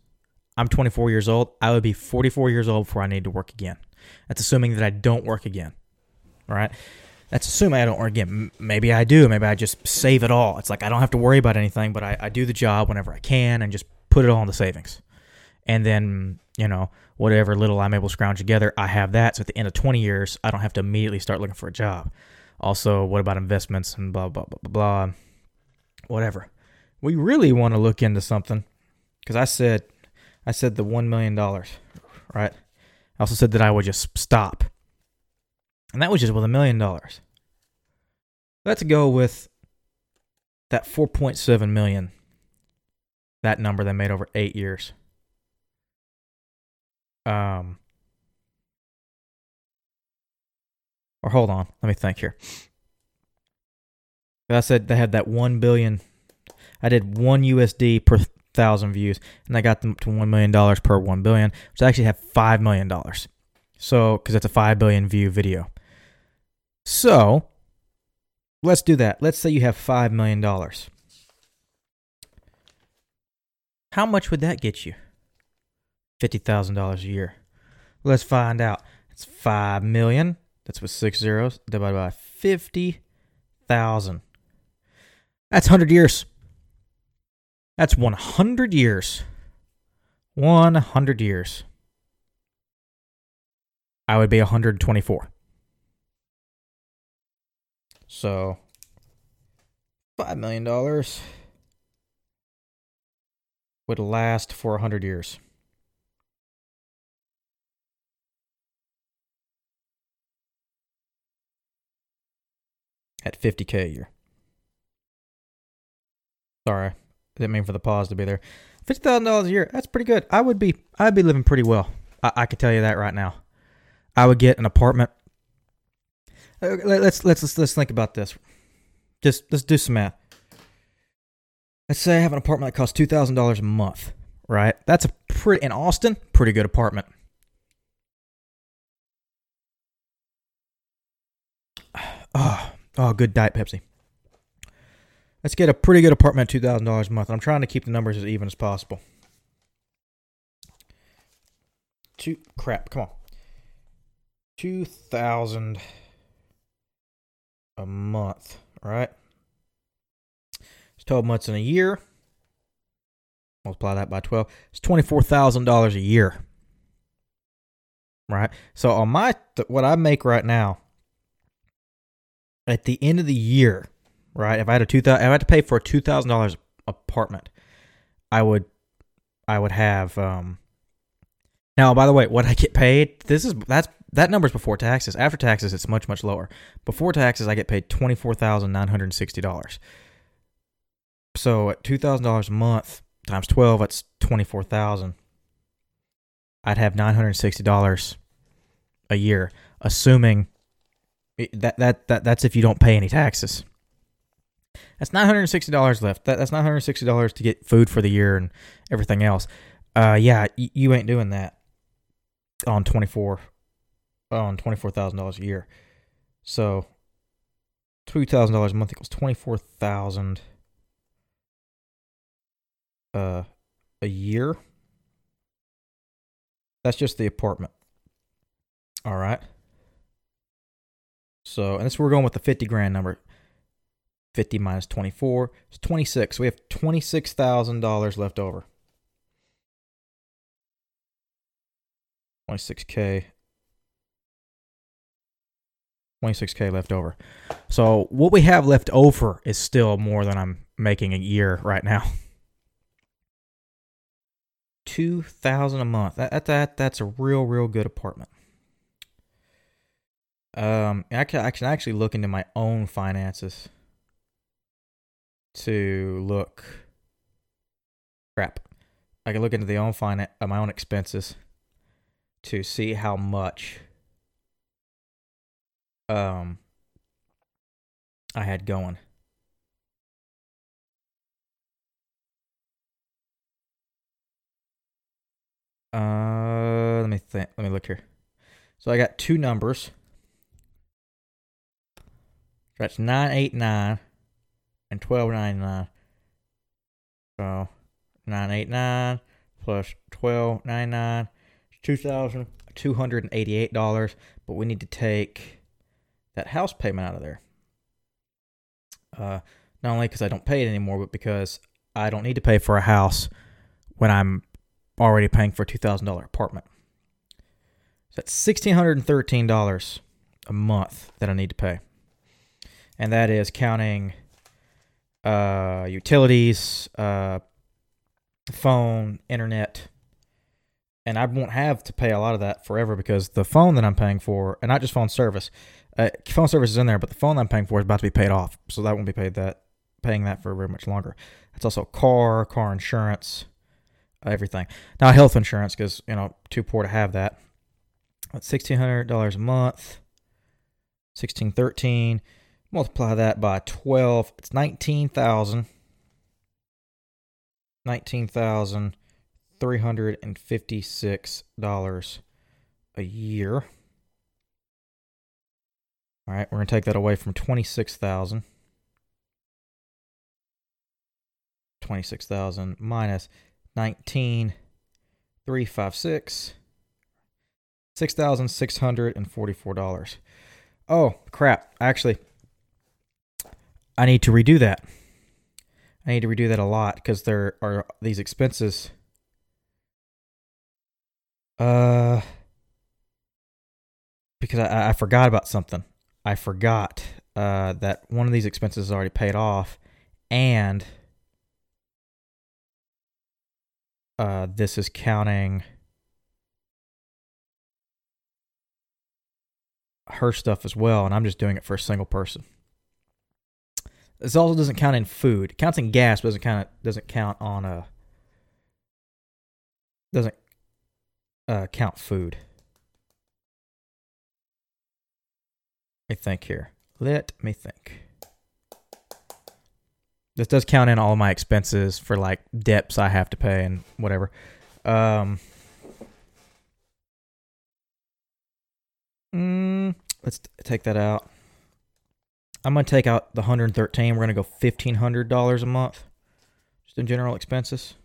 Speaker 1: I'm 24 years old. I would be 44 years old before I need to work again. That's assuming that I don't work again. All right. That's assuming I don't work again. Maybe I do. Maybe I just save it all. It's like I don't have to worry about anything, but I, I do the job whenever I can and just put it all in the savings. And then, you know, whatever little I'm able to scrounge together, I have that. So at the end of 20 years, I don't have to immediately start looking for a job. Also, what about investments and blah, blah, blah, blah, blah. Whatever. We really want to look into something because I said, I said the $1 million, right? I also said that I would just stop and that was just with a million dollars. Let's go with that 4.7 million. That number they made over eight years. Um, or hold on, let me think here. I said they had that one billion. I did one USD per thousand views, and I got them to one million dollars per one billion, which I actually have five million dollars. So, because it's a five billion view video. So let's do that. Let's say you have $5 million. How much would that get you? $50,000 a year. Let's find out. It's 5 million. That's with six zeros divided by 50,000. That's 100 years. That's 100 years. 100 years. I would be 124. So, $5 million would last for 100 years. At 50K a year. Sorry, didn't mean for the pause to be there. Fifty thousand dollars a year. That's pretty good. I would be. I'd be living pretty well. I, I could tell you that right now. I would get an apartment let's let's let's let's think about this. Just let's do some math. Let's say I have an apartment that costs two thousand dollars a month. Right, that's a pretty in Austin, pretty good apartment. Oh, *sighs* oh, good diet Pepsi. Let's get a pretty good apartment at two thousand dollars a month. I'm trying to keep the numbers as even as possible. Two crap, come on. Two thousand a month, right? It's 12 months in a year. Multiply that by 12. It's $24,000 a year. Right? So on my what I make right now at the end of the year, right? If I had a two thousand, if I had to pay for a two thousand dollars apartment, I would, I would have. um Now, by the way, what I get paid, this is that's that number's before taxes. After taxes, it's much much lower. Before taxes, I get paid twenty four thousand nine hundred sixty dollars. So at two thousand dollars a month times twelve, that's twenty four thousand. I'd have nine hundred sixty dollars a year, assuming that that that that's if you don't pay any taxes. That's nine hundred sixty dollars left. That, that's nine hundred sixty dollars to get food for the year and everything else. Uh, yeah, you ain't doing that on twenty four on twenty four thousand dollars a year. So two thousand dollars a month equals twenty four thousand uh a year. That's just the apartment. All right. So, and this we're going with the 50 grand number. 50 minus 24 is 26. So we have $26,000 left over. 26K. 26K left over. So what we have left over is still more than I'm making a year right now. 2000 a month. That, that, that that's a real real good apartment. Um, I can, I can actually look into my own finances to look. Crap. I can look into the own finan- uh, my own expenses to see how much um I had going. Uh, let me think. Let me look here. So I got two numbers. That's nine eight nine and twelve ninety nine. So nine eight nine plus twelve ninety nine, two thousand two hundred and eighty eight dollars. But we need to take that house payment out of there. Uh, not only because I don't pay it anymore, but because I don't need to pay for a house when I'm already paying for a two thousand dollar apartment. So that's sixteen hundred and thirteen dollars a month that I need to pay and that is counting uh, utilities, uh, phone, internet, and I won't have to pay a lot of that forever because the phone that I'm paying for, and not just phone service, uh, phone service is in there, but the phone I'm paying for is about to be paid off, so that won't be paid that paying that for very much longer. It's also car, car insurance, everything. Not health insurance because you know too poor to have that. Sixteen hundred dollars a month. Sixteen thirteen. Multiply that by 12. It's 19,000. $19,356 a year. All right, we're going to take that away from 26,000. 26,000 minus 19,356. $6,644. Oh, crap. Actually, I need to redo that. I need to redo that a lot because there are these expenses. Uh, because I, I forgot about something. I forgot uh, that one of these expenses is already paid off, and uh, this is counting her stuff as well, and I'm just doing it for a single person. This also doesn't count in food. It counts in gas, but doesn't count doesn't count on a doesn't uh, count food. Me think here. Let me think. This does count in all my expenses for like debts I have to pay and whatever. Um, mm, let's take that out. I'm gonna take out the 113. We're gonna go fifteen hundred dollars a month, just in general expenses.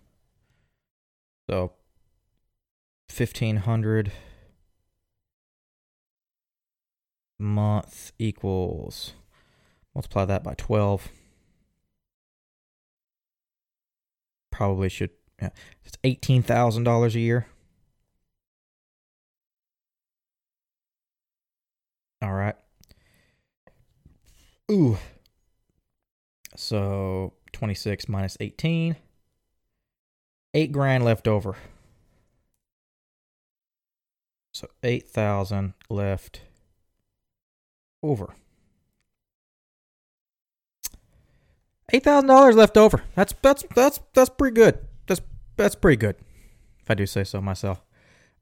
Speaker 1: So fifteen hundred month equals multiply that by 12 probably should yeah it's $18,000 a year all right Ooh. So 26 minus 18. Eight grand left over. So 8,000 left over. Eight thousand dollars left over. That's that's that's that's pretty good. That's that's pretty good, if I do say so myself.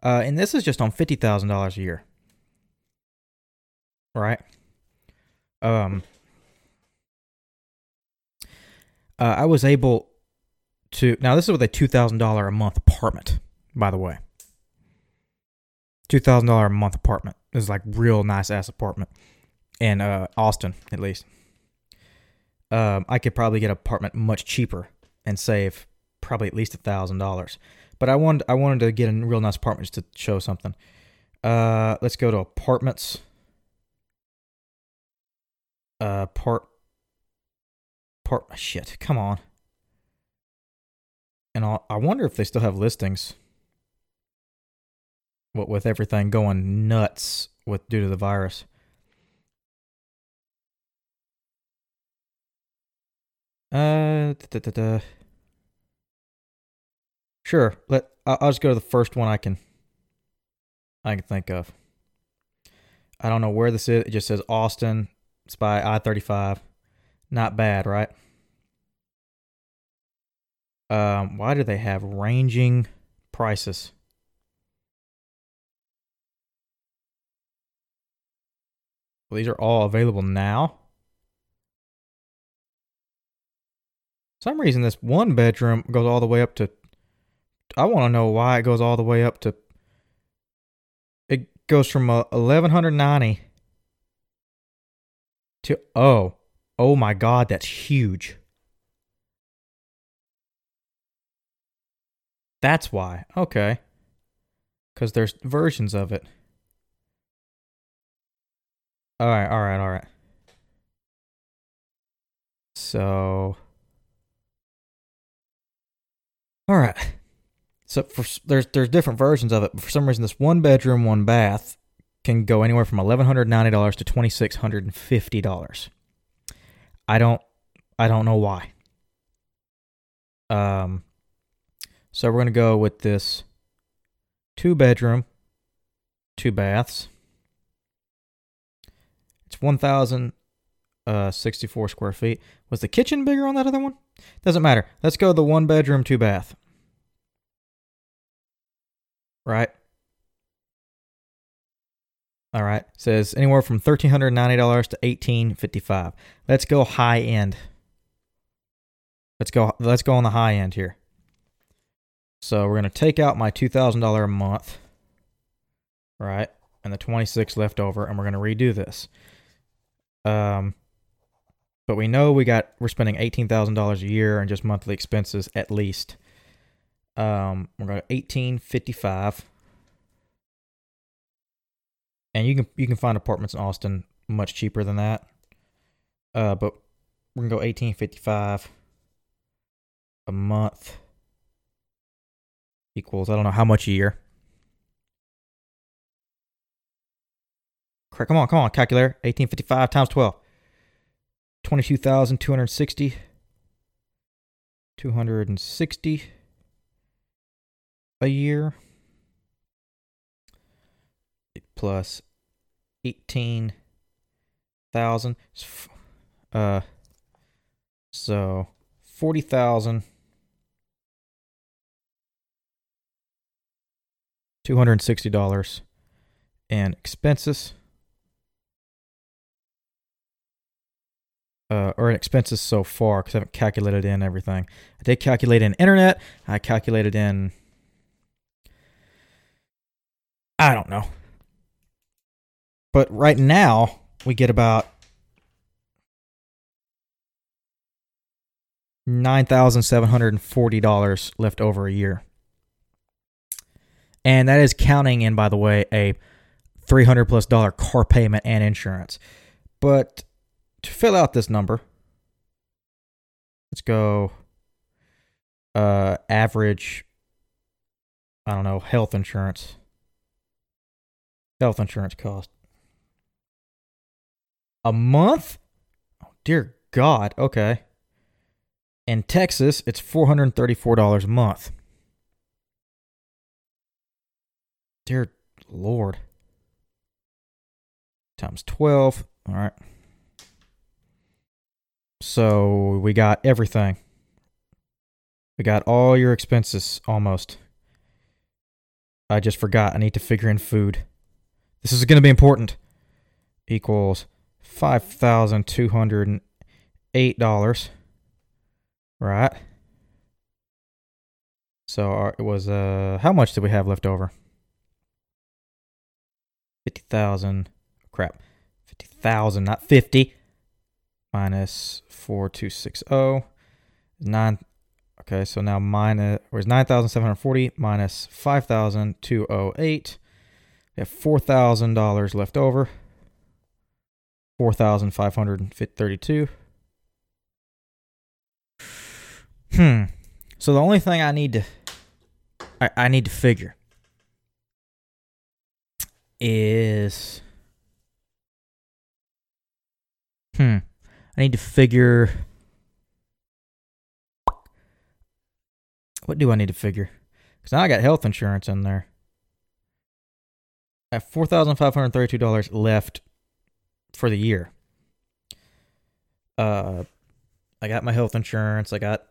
Speaker 1: Uh, and this is just on fifty thousand dollars a year, right? Um, uh, I was able to. Now this is with a two thousand dollar a month apartment, by the way. Two thousand dollar a month apartment this is like real nice ass apartment in uh, Austin, at least um, I could probably get an apartment much cheaper and save probably at least a thousand dollars. But I wanted I wanted to get a real nice apartment just to show something. Uh, let's go to apartments. Uh, part part shit. Come on. And I'll, I wonder if they still have listings. What with everything going nuts with due to the virus. Uh, da, da, da. Sure. Let I'll, just go to the first one I can I can think of. I don't know where this is. It just says Austin. It's by I thirty five. Not bad, right? Um, why do they have ranging prices? Well, these are all available now. Some reason this one bedroom goes all the way up to I want to know why it goes all the way up to it goes from uh, 1190 to oh oh my god that's huge. That's why okay. Cuz there's versions of it. All right all right all right. So All right. So for there's there's different versions of it. But for some reason, this one bedroom, one bath can go anywhere from eleven hundred ninety dollars to twenty six hundred and fifty dollars. I don't I don't know why. Um. So we're gonna go with this two bedroom, two baths. It's one thousand uh, 64 square feet. Was the kitchen bigger on that other one? Doesn't matter. Let's go the one bedroom, two bath right? All right. Says anywhere from thirteen hundred ninety dollars to eighteen fifty five. Let's go high end. Let's go. Let's go on the high end here. So we're gonna take out my two thousand dollar a month, right, and the twenty six left over, and we're gonna redo this. Um, but we know we got we're spending eighteen thousand dollars a year on just monthly expenses at least. Um, we're going to 1855. And you can you can find apartments in Austin much cheaper than that. Uh, but we're gonna go 1855 a month equals I don't know how much a year. Come on, come on, calculator. 1855 times 12. 22,260. 260 a year. Plus 18,000 uh so 40,000 $260 and expenses uh, or expenses so far because I haven't calculated in everything. I did calculate in internet. I calculated in I don't know. But right now, we get about $9,740 left over a year. And that is counting in, by the way, a 300 plus dollar car payment and insurance. But to fill out this number, let's go uh average I don't know, health insurance health insurance cost? A month? Oh, dear God. Okay. In Texas, it's $434 a month. Dear Lord. Times 12. All right. So we got everything. We got all your expenses almost. I just forgot. I need to figure in food. This is going to be important. Equals $5,208. Right. So our, it was, uh, how much did we have left over? 50,000. Crap. 50,000, not 50. Minus 4260. 9. Okay, so now minus, where's 9,740 minus 5,208. We have $4,000 left over. 4,532. Hmm. So the only thing I need to I, I need to figure is hmm. I need to figure what do I need to figure? Because now I got health insurance in there. I have four thousand five hundred thirty-two dollars left for the year. Uh, I got my health insurance. I got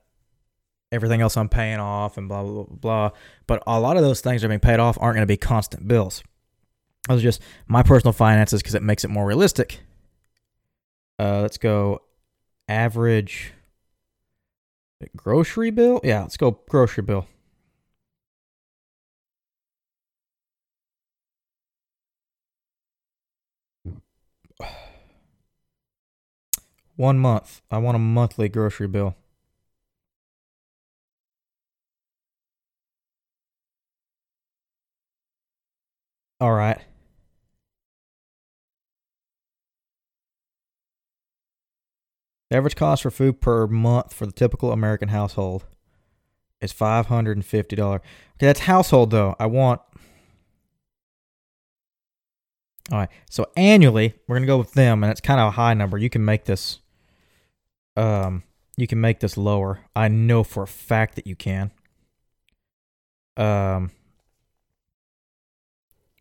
Speaker 1: everything else I'm paying off and blah, blah, blah, blah. But a lot of those things that are being paid off aren't going to be constant bills. Those are just my personal finances because it makes it more realistic. Uh, let's go average grocery bill. Yeah, let's go grocery bill. *sighs* One month. I want a monthly grocery bill. All right. The average cost for food per month for the typical American household is five hundred and fifty dollars. Okay, that's household though. I want. All right, so annually we're gonna go with them, and it's kind of a high number. You can make this. Um, you can make this lower. I know for a fact that you can. Um,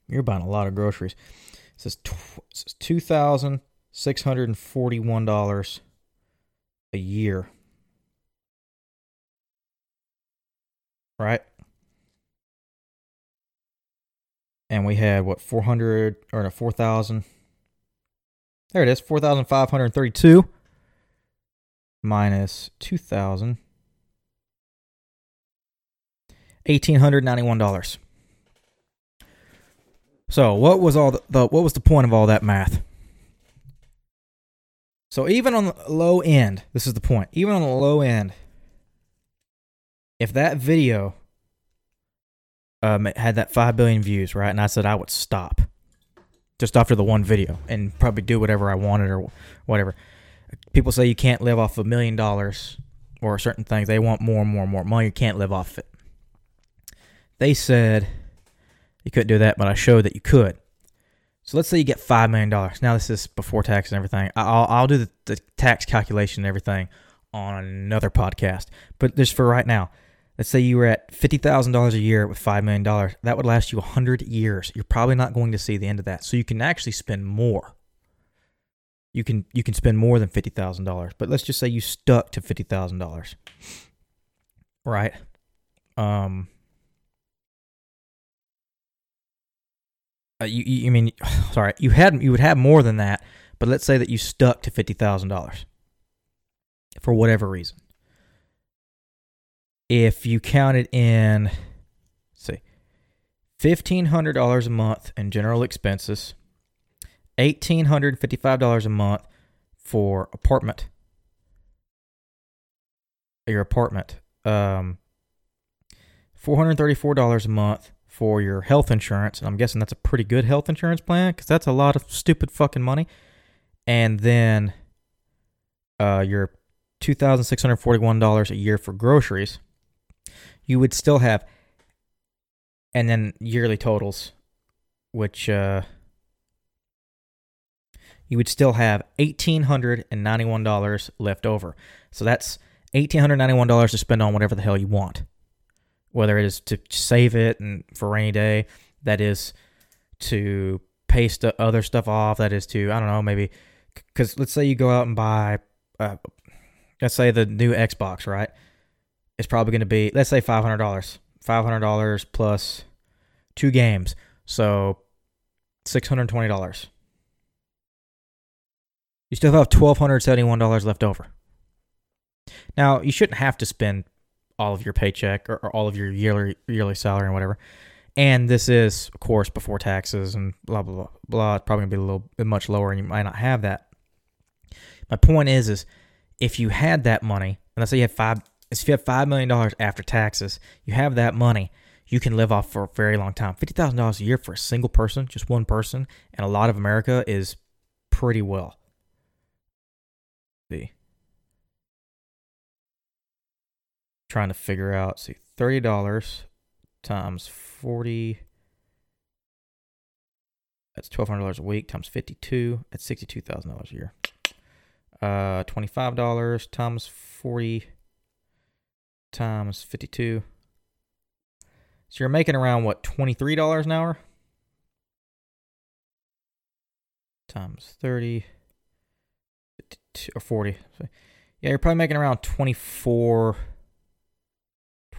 Speaker 1: you're buying a lot of groceries. It says, says two thousand six hundred and forty-one dollars a year. Right? And we had what four hundred or no, four thousand. There it is, four thousand five hundred thirty-two minus two thousand. Eighteen hundred ninety-one dollars. So, what was all the, the what was the point of all that math? So, even on the low end, this is the point. Even on the low end, if that video um, had that 5 billion views, right? And I said I would stop just after the one video and probably do whatever I wanted or whatever. People say you can't live off a million dollars or certain things. They want more and more and more money. You can't live off it. They said you couldn't do that, but I showed that you could. So let's say you get $5 million. Now, this is before tax and everything. I'll, I'll do the, the tax calculation and everything on another podcast. But just for right now, let's say you were at $50,000 a year with $5 million. That would last you 100 years. You're probably not going to see the end of that. So you can actually spend more. You can you can spend more than fifty thousand dollars, but let's just say you stuck to fifty thousand dollars, right? Um, uh, you, you mean *sighs* sorry you had you would have more than that but let's say that you stuck to $50,000 for whatever reason. If you counted in see $1500 a month in general expenses $1855 a month for apartment. Your apartment um $434 a month for your health insurance. And I'm guessing that's a pretty good health insurance plan because that's a lot of stupid fucking money. And then uh, your $2,641 a year for groceries. You would still have, and then yearly totals, which uh, you would still have $1,891 left over. So that's eighteen hundred ninety one dollars to spend on whatever the hell you want, whether it is to save it and for rainy day, that is to pay st- other stuff off, that is to I don't know maybe because let's say you go out and buy, uh, let's say the new Xbox, right? It's probably going to be let's say five hundred dollars, five hundred dollars plus two games, so six hundred twenty dollars. You still have twelve hundred seventy one dollars left over. Now you shouldn't have to spend all of your paycheck or, or all of your yearly yearly salary and whatever. And this is, of course, before taxes and blah blah blah blah. It's probably gonna be a little bit much lower, and you might not have that. My point is, is if you had that money, and let's say you have five, if you have five million dollars after taxes, you have that money, you can live off for a very long time. Fifty thousand dollars a year for a single person, just one person, and a lot of America is pretty well. See, trying to figure out. See, thirty dollars times forty. That's twelve hundred dollars a week times fifty-two. That's sixty-two thousand dollars a year. Uh, twenty-five dollars times forty times fifty-two. So you're making around what twenty-three dollars an hour times thirty or forty. Yeah, you're probably making around 24 dollars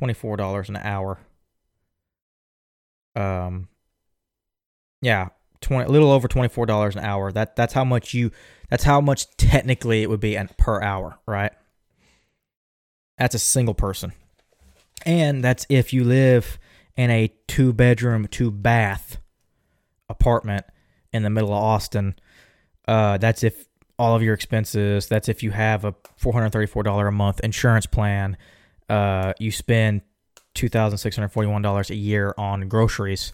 Speaker 1: an hour. Um, yeah, twenty, a little over twenty-four dollars an hour. That that's how much you. That's how much technically it would be an, per hour, right? That's a single person, and that's if you live in a two-bedroom, two-bath apartment in the middle of Austin. Uh, that's if all of your expenses. That's if you have a four hundred thirty-four dollar a month insurance plan. Uh, you spend two thousand six hundred forty-one dollars a year on groceries.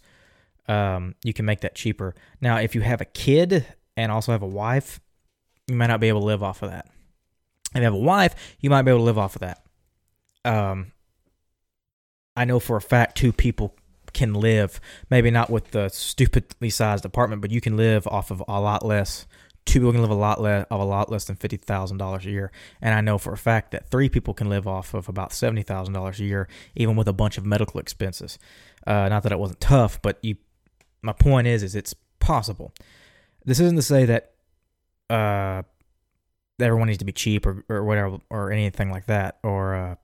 Speaker 1: Um, you can make that cheaper. Now, if you have a kid and also have a wife, you might not be able to live off of that. If you have a wife, you might be able to live off of that. Um, I know for a fact two people can live, maybe not with the stupidly sized apartment, but you can live off of a lot less two people can live a lot less of a lot less than fifty thousand dollars a year, and I know for a fact that three people can live off of about seventy thousand dollars a year, even with a bunch of medical expenses. Uh, not that it wasn't tough, but you. My point is, is it's possible. This isn't to say that uh, everyone needs to be cheap or, or whatever or anything like that, or uh,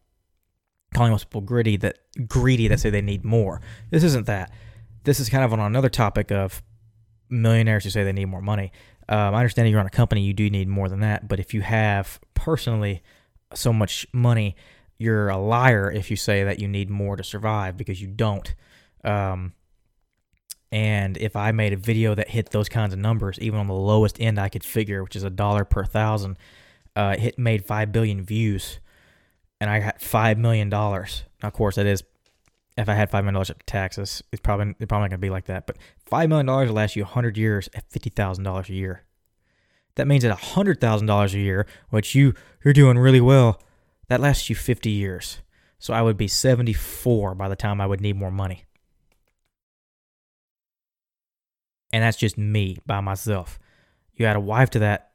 Speaker 1: calling most people greedy that greedy that say they need more. This isn't that. This is kind of on another topic of millionaires who say they need more money. Um, I understand you're on a company, you do need more than that. But if you have personally so much money, you're a liar if you say that you need more to survive because you don't. Um, and if I made a video that hit those kinds of numbers, even on the lowest end I could figure, which is a dollar per thousand, uh, it made five billion views, and I got five million dollars. Of course, that is if I had five million dollars after taxes, it's probably it's probably not gonna be like that. But five million dollars will last you hundred years at fifty thousand dollars a year. That means at hundred thousand dollars a year, which you you're doing really well, that lasts you fifty years. So I would be seventy four by the time I would need more money. And that's just me by myself. You add a wife to that,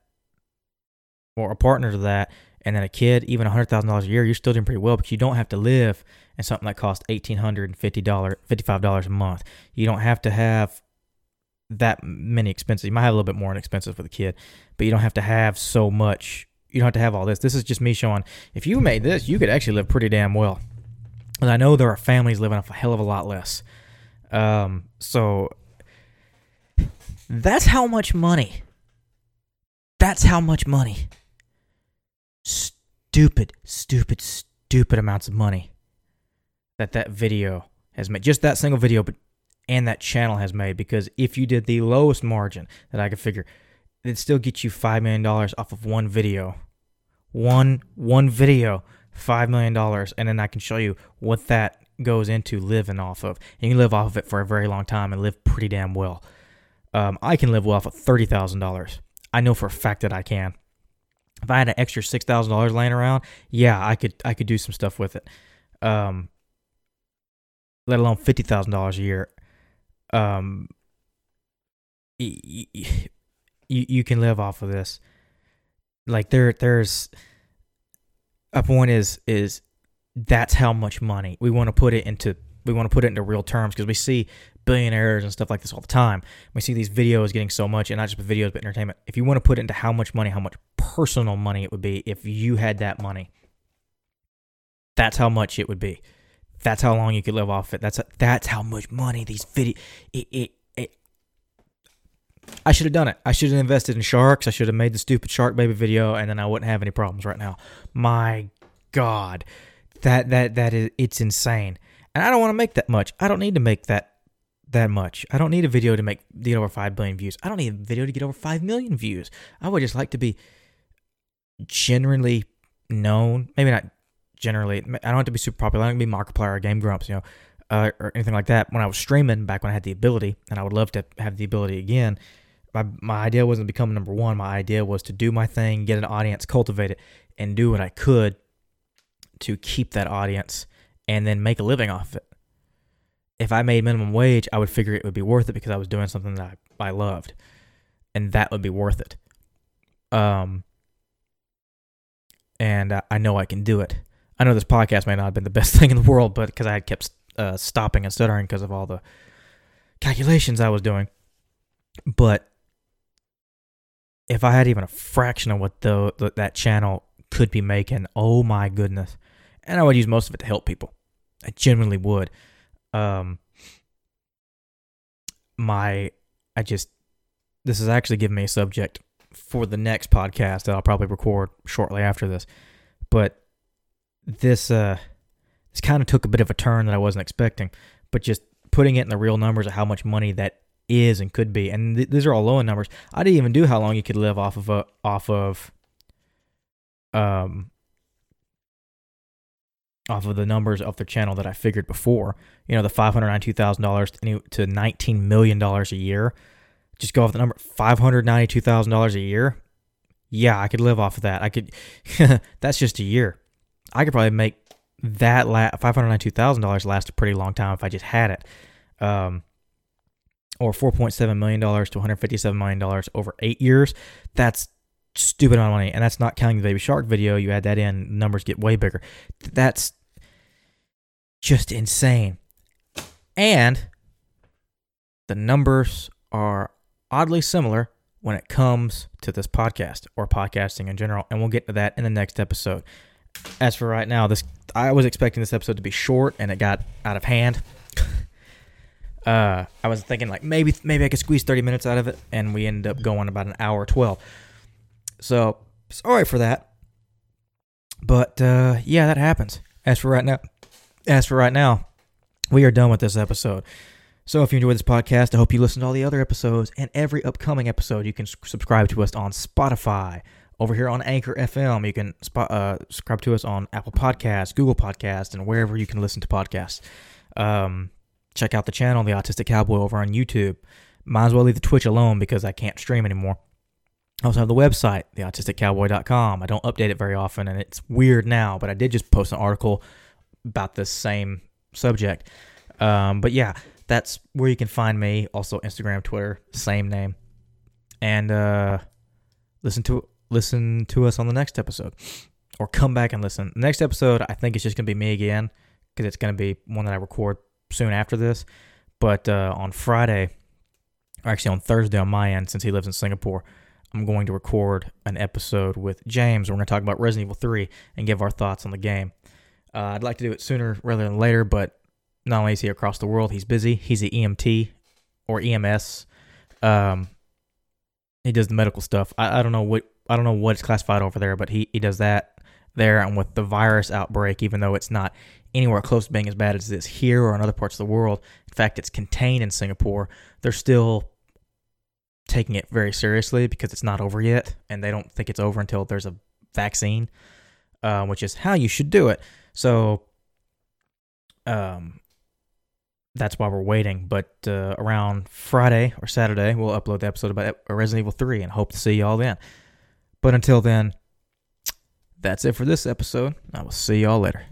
Speaker 1: or a partner to that, and then a kid, even $100,000 a year, you're still doing pretty well because you don't have to live in something that costs $1,850, $55 a month. You don't have to have that many expenses. You might have a little bit more in expenses for the kid, but you don't have to have so much. You don't have to have all this. This is just me showing if you made this, you could actually live pretty damn well. And I know there are families living off a hell of a lot less. Um, so that's how much money. That's how much money stupid, stupid, stupid amounts of money that that video has made. Just that single video, but and that channel has made. Because if you did the lowest margin that I could figure, it'd still get you five million dollars off of one video. One one video, five million dollars, and then I can show you what that goes into living off of. And you can live off of it for a very long time and live pretty damn well. Um, I can live well off of thirty thousand dollars. I know for a fact that I can if I had an extra six thousand dollars laying around, yeah, I could I could do some stuff with it. Um, let alone fifty thousand dollars a year. Um, you, you can live off of this. Like there there's a point is is that's how much money we want to put it into we want to put it into real terms because we see billionaires and stuff like this all the time. We see these videos getting so much, and not just videos, but entertainment. If you want to put it into how much money, how much personal money it would be if you had that money, that's how much it would be. That's how long you could live off it. That's that's how much money these video. It, it, it, I should have done it. I should have invested in sharks. I should have made the stupid shark baby video, and then I wouldn't have any problems right now. My God, that that that is it's insane. And I don't want to make that much. I don't need to make that that much. I don't need a video to make get over five billion views. I don't need a video to get over five million views. I would just like to be generally known. Maybe not generally. I don't have to be super popular. I don't be Markiplier or Game Grumps, you know, uh, or anything like that. When I was streaming back when I had the ability, and I would love to have the ability again. My my idea wasn't to become number one. My idea was to do my thing, get an audience, cultivate it, and do what I could to keep that audience and then make a living off it. If I made minimum wage, I would figure it would be worth it because I was doing something that I, I loved, and that would be worth it. Um, and I, I know I can do it. I know this podcast may not have been the best *laughs* thing in the world, but because I had kept uh, stopping and stuttering because of all the calculations I was doing. But if I had even a fraction of what the, the that channel could be making, oh my goodness, and I would use most of it to help people. I genuinely would. Um, my, I just, this is actually giving me a subject for the next podcast that I'll probably record shortly after this. But this, uh, this kind of took a bit of a turn that I wasn't expecting. But just putting it in the real numbers of how much money that is and could be, and th- these are all low end numbers. I didn't even do how long you could live off of a off of um off of the numbers of their channel that I figured before. You know, the five hundred ninety-two thousand dollars to nineteen million dollars a year. Just go off the number five hundred ninety-two thousand dollars a year. Yeah, I could live off of that. I could. *laughs* that's just a year. I could probably make that la- five hundred ninety-two thousand dollars last a pretty long time if I just had it. Um, or four point seven million dollars to one hundred fifty-seven million dollars over eight years. That's stupid amount of money, and that's not counting the Baby Shark video. You add that in, numbers get way bigger. That's just insane. And the numbers are oddly similar when it comes to this podcast or podcasting in general, and we'll get to that in the next episode. As for right now, this I was expecting this episode to be short, and it got out of hand. *laughs* uh, I was thinking like maybe maybe I could squeeze thirty minutes out of it, and we ended up going about an hour twelve. So sorry for that. But uh, yeah, that happens. As for right now, as for right now, we are done with this episode. So if you enjoyed this podcast, I hope you listen to all the other episodes and every upcoming episode. You can subscribe to us on Spotify, over here on Anchor FM. You can uh, subscribe to us on Apple Podcasts, Google Podcasts, and wherever you can listen to podcasts. Um, check out the channel, The Autistic Cowboy, over on YouTube. Might as well leave the Twitch alone because I can't stream anymore. I also have the website, theautisticowboy.com. I don't update it very often, and it's weird now, but I did just post an article about this same subject. Um, but yeah, that's where you can find me. Also, Instagram, Twitter, same name, and uh, listen to listen to us on the next episode, or come back and listen. The next episode, I think it's just gonna be me again because it's gonna be one that I record soon after this. But uh, on Friday, or actually on Thursday on my end, since he lives in Singapore. I'm going to record an episode with James. We're going to talk about Resident Evil 3 and give our thoughts on the game. Uh, I'd like to do it sooner rather than later, but not only is he across the world, he's busy. He's an EMT or EMS. Um, he does the medical stuff. I, I don't know what I don't know what it's classified over there, but he, he does that there. And with the virus outbreak, even though it's not anywhere close to being as bad as it is here or in other parts of the world, in fact, it's contained in Singapore. They're still taking it very seriously because it's not over yet, and they don't think it's over until there's a vaccine, uh, which is how you should do it. So, um, that's why we're waiting. But uh, around Friday or Saturday, we'll upload the episode about Resident Evil 3 and hope to see y'all then. But until then, that's it for this episode. I will see y'all later.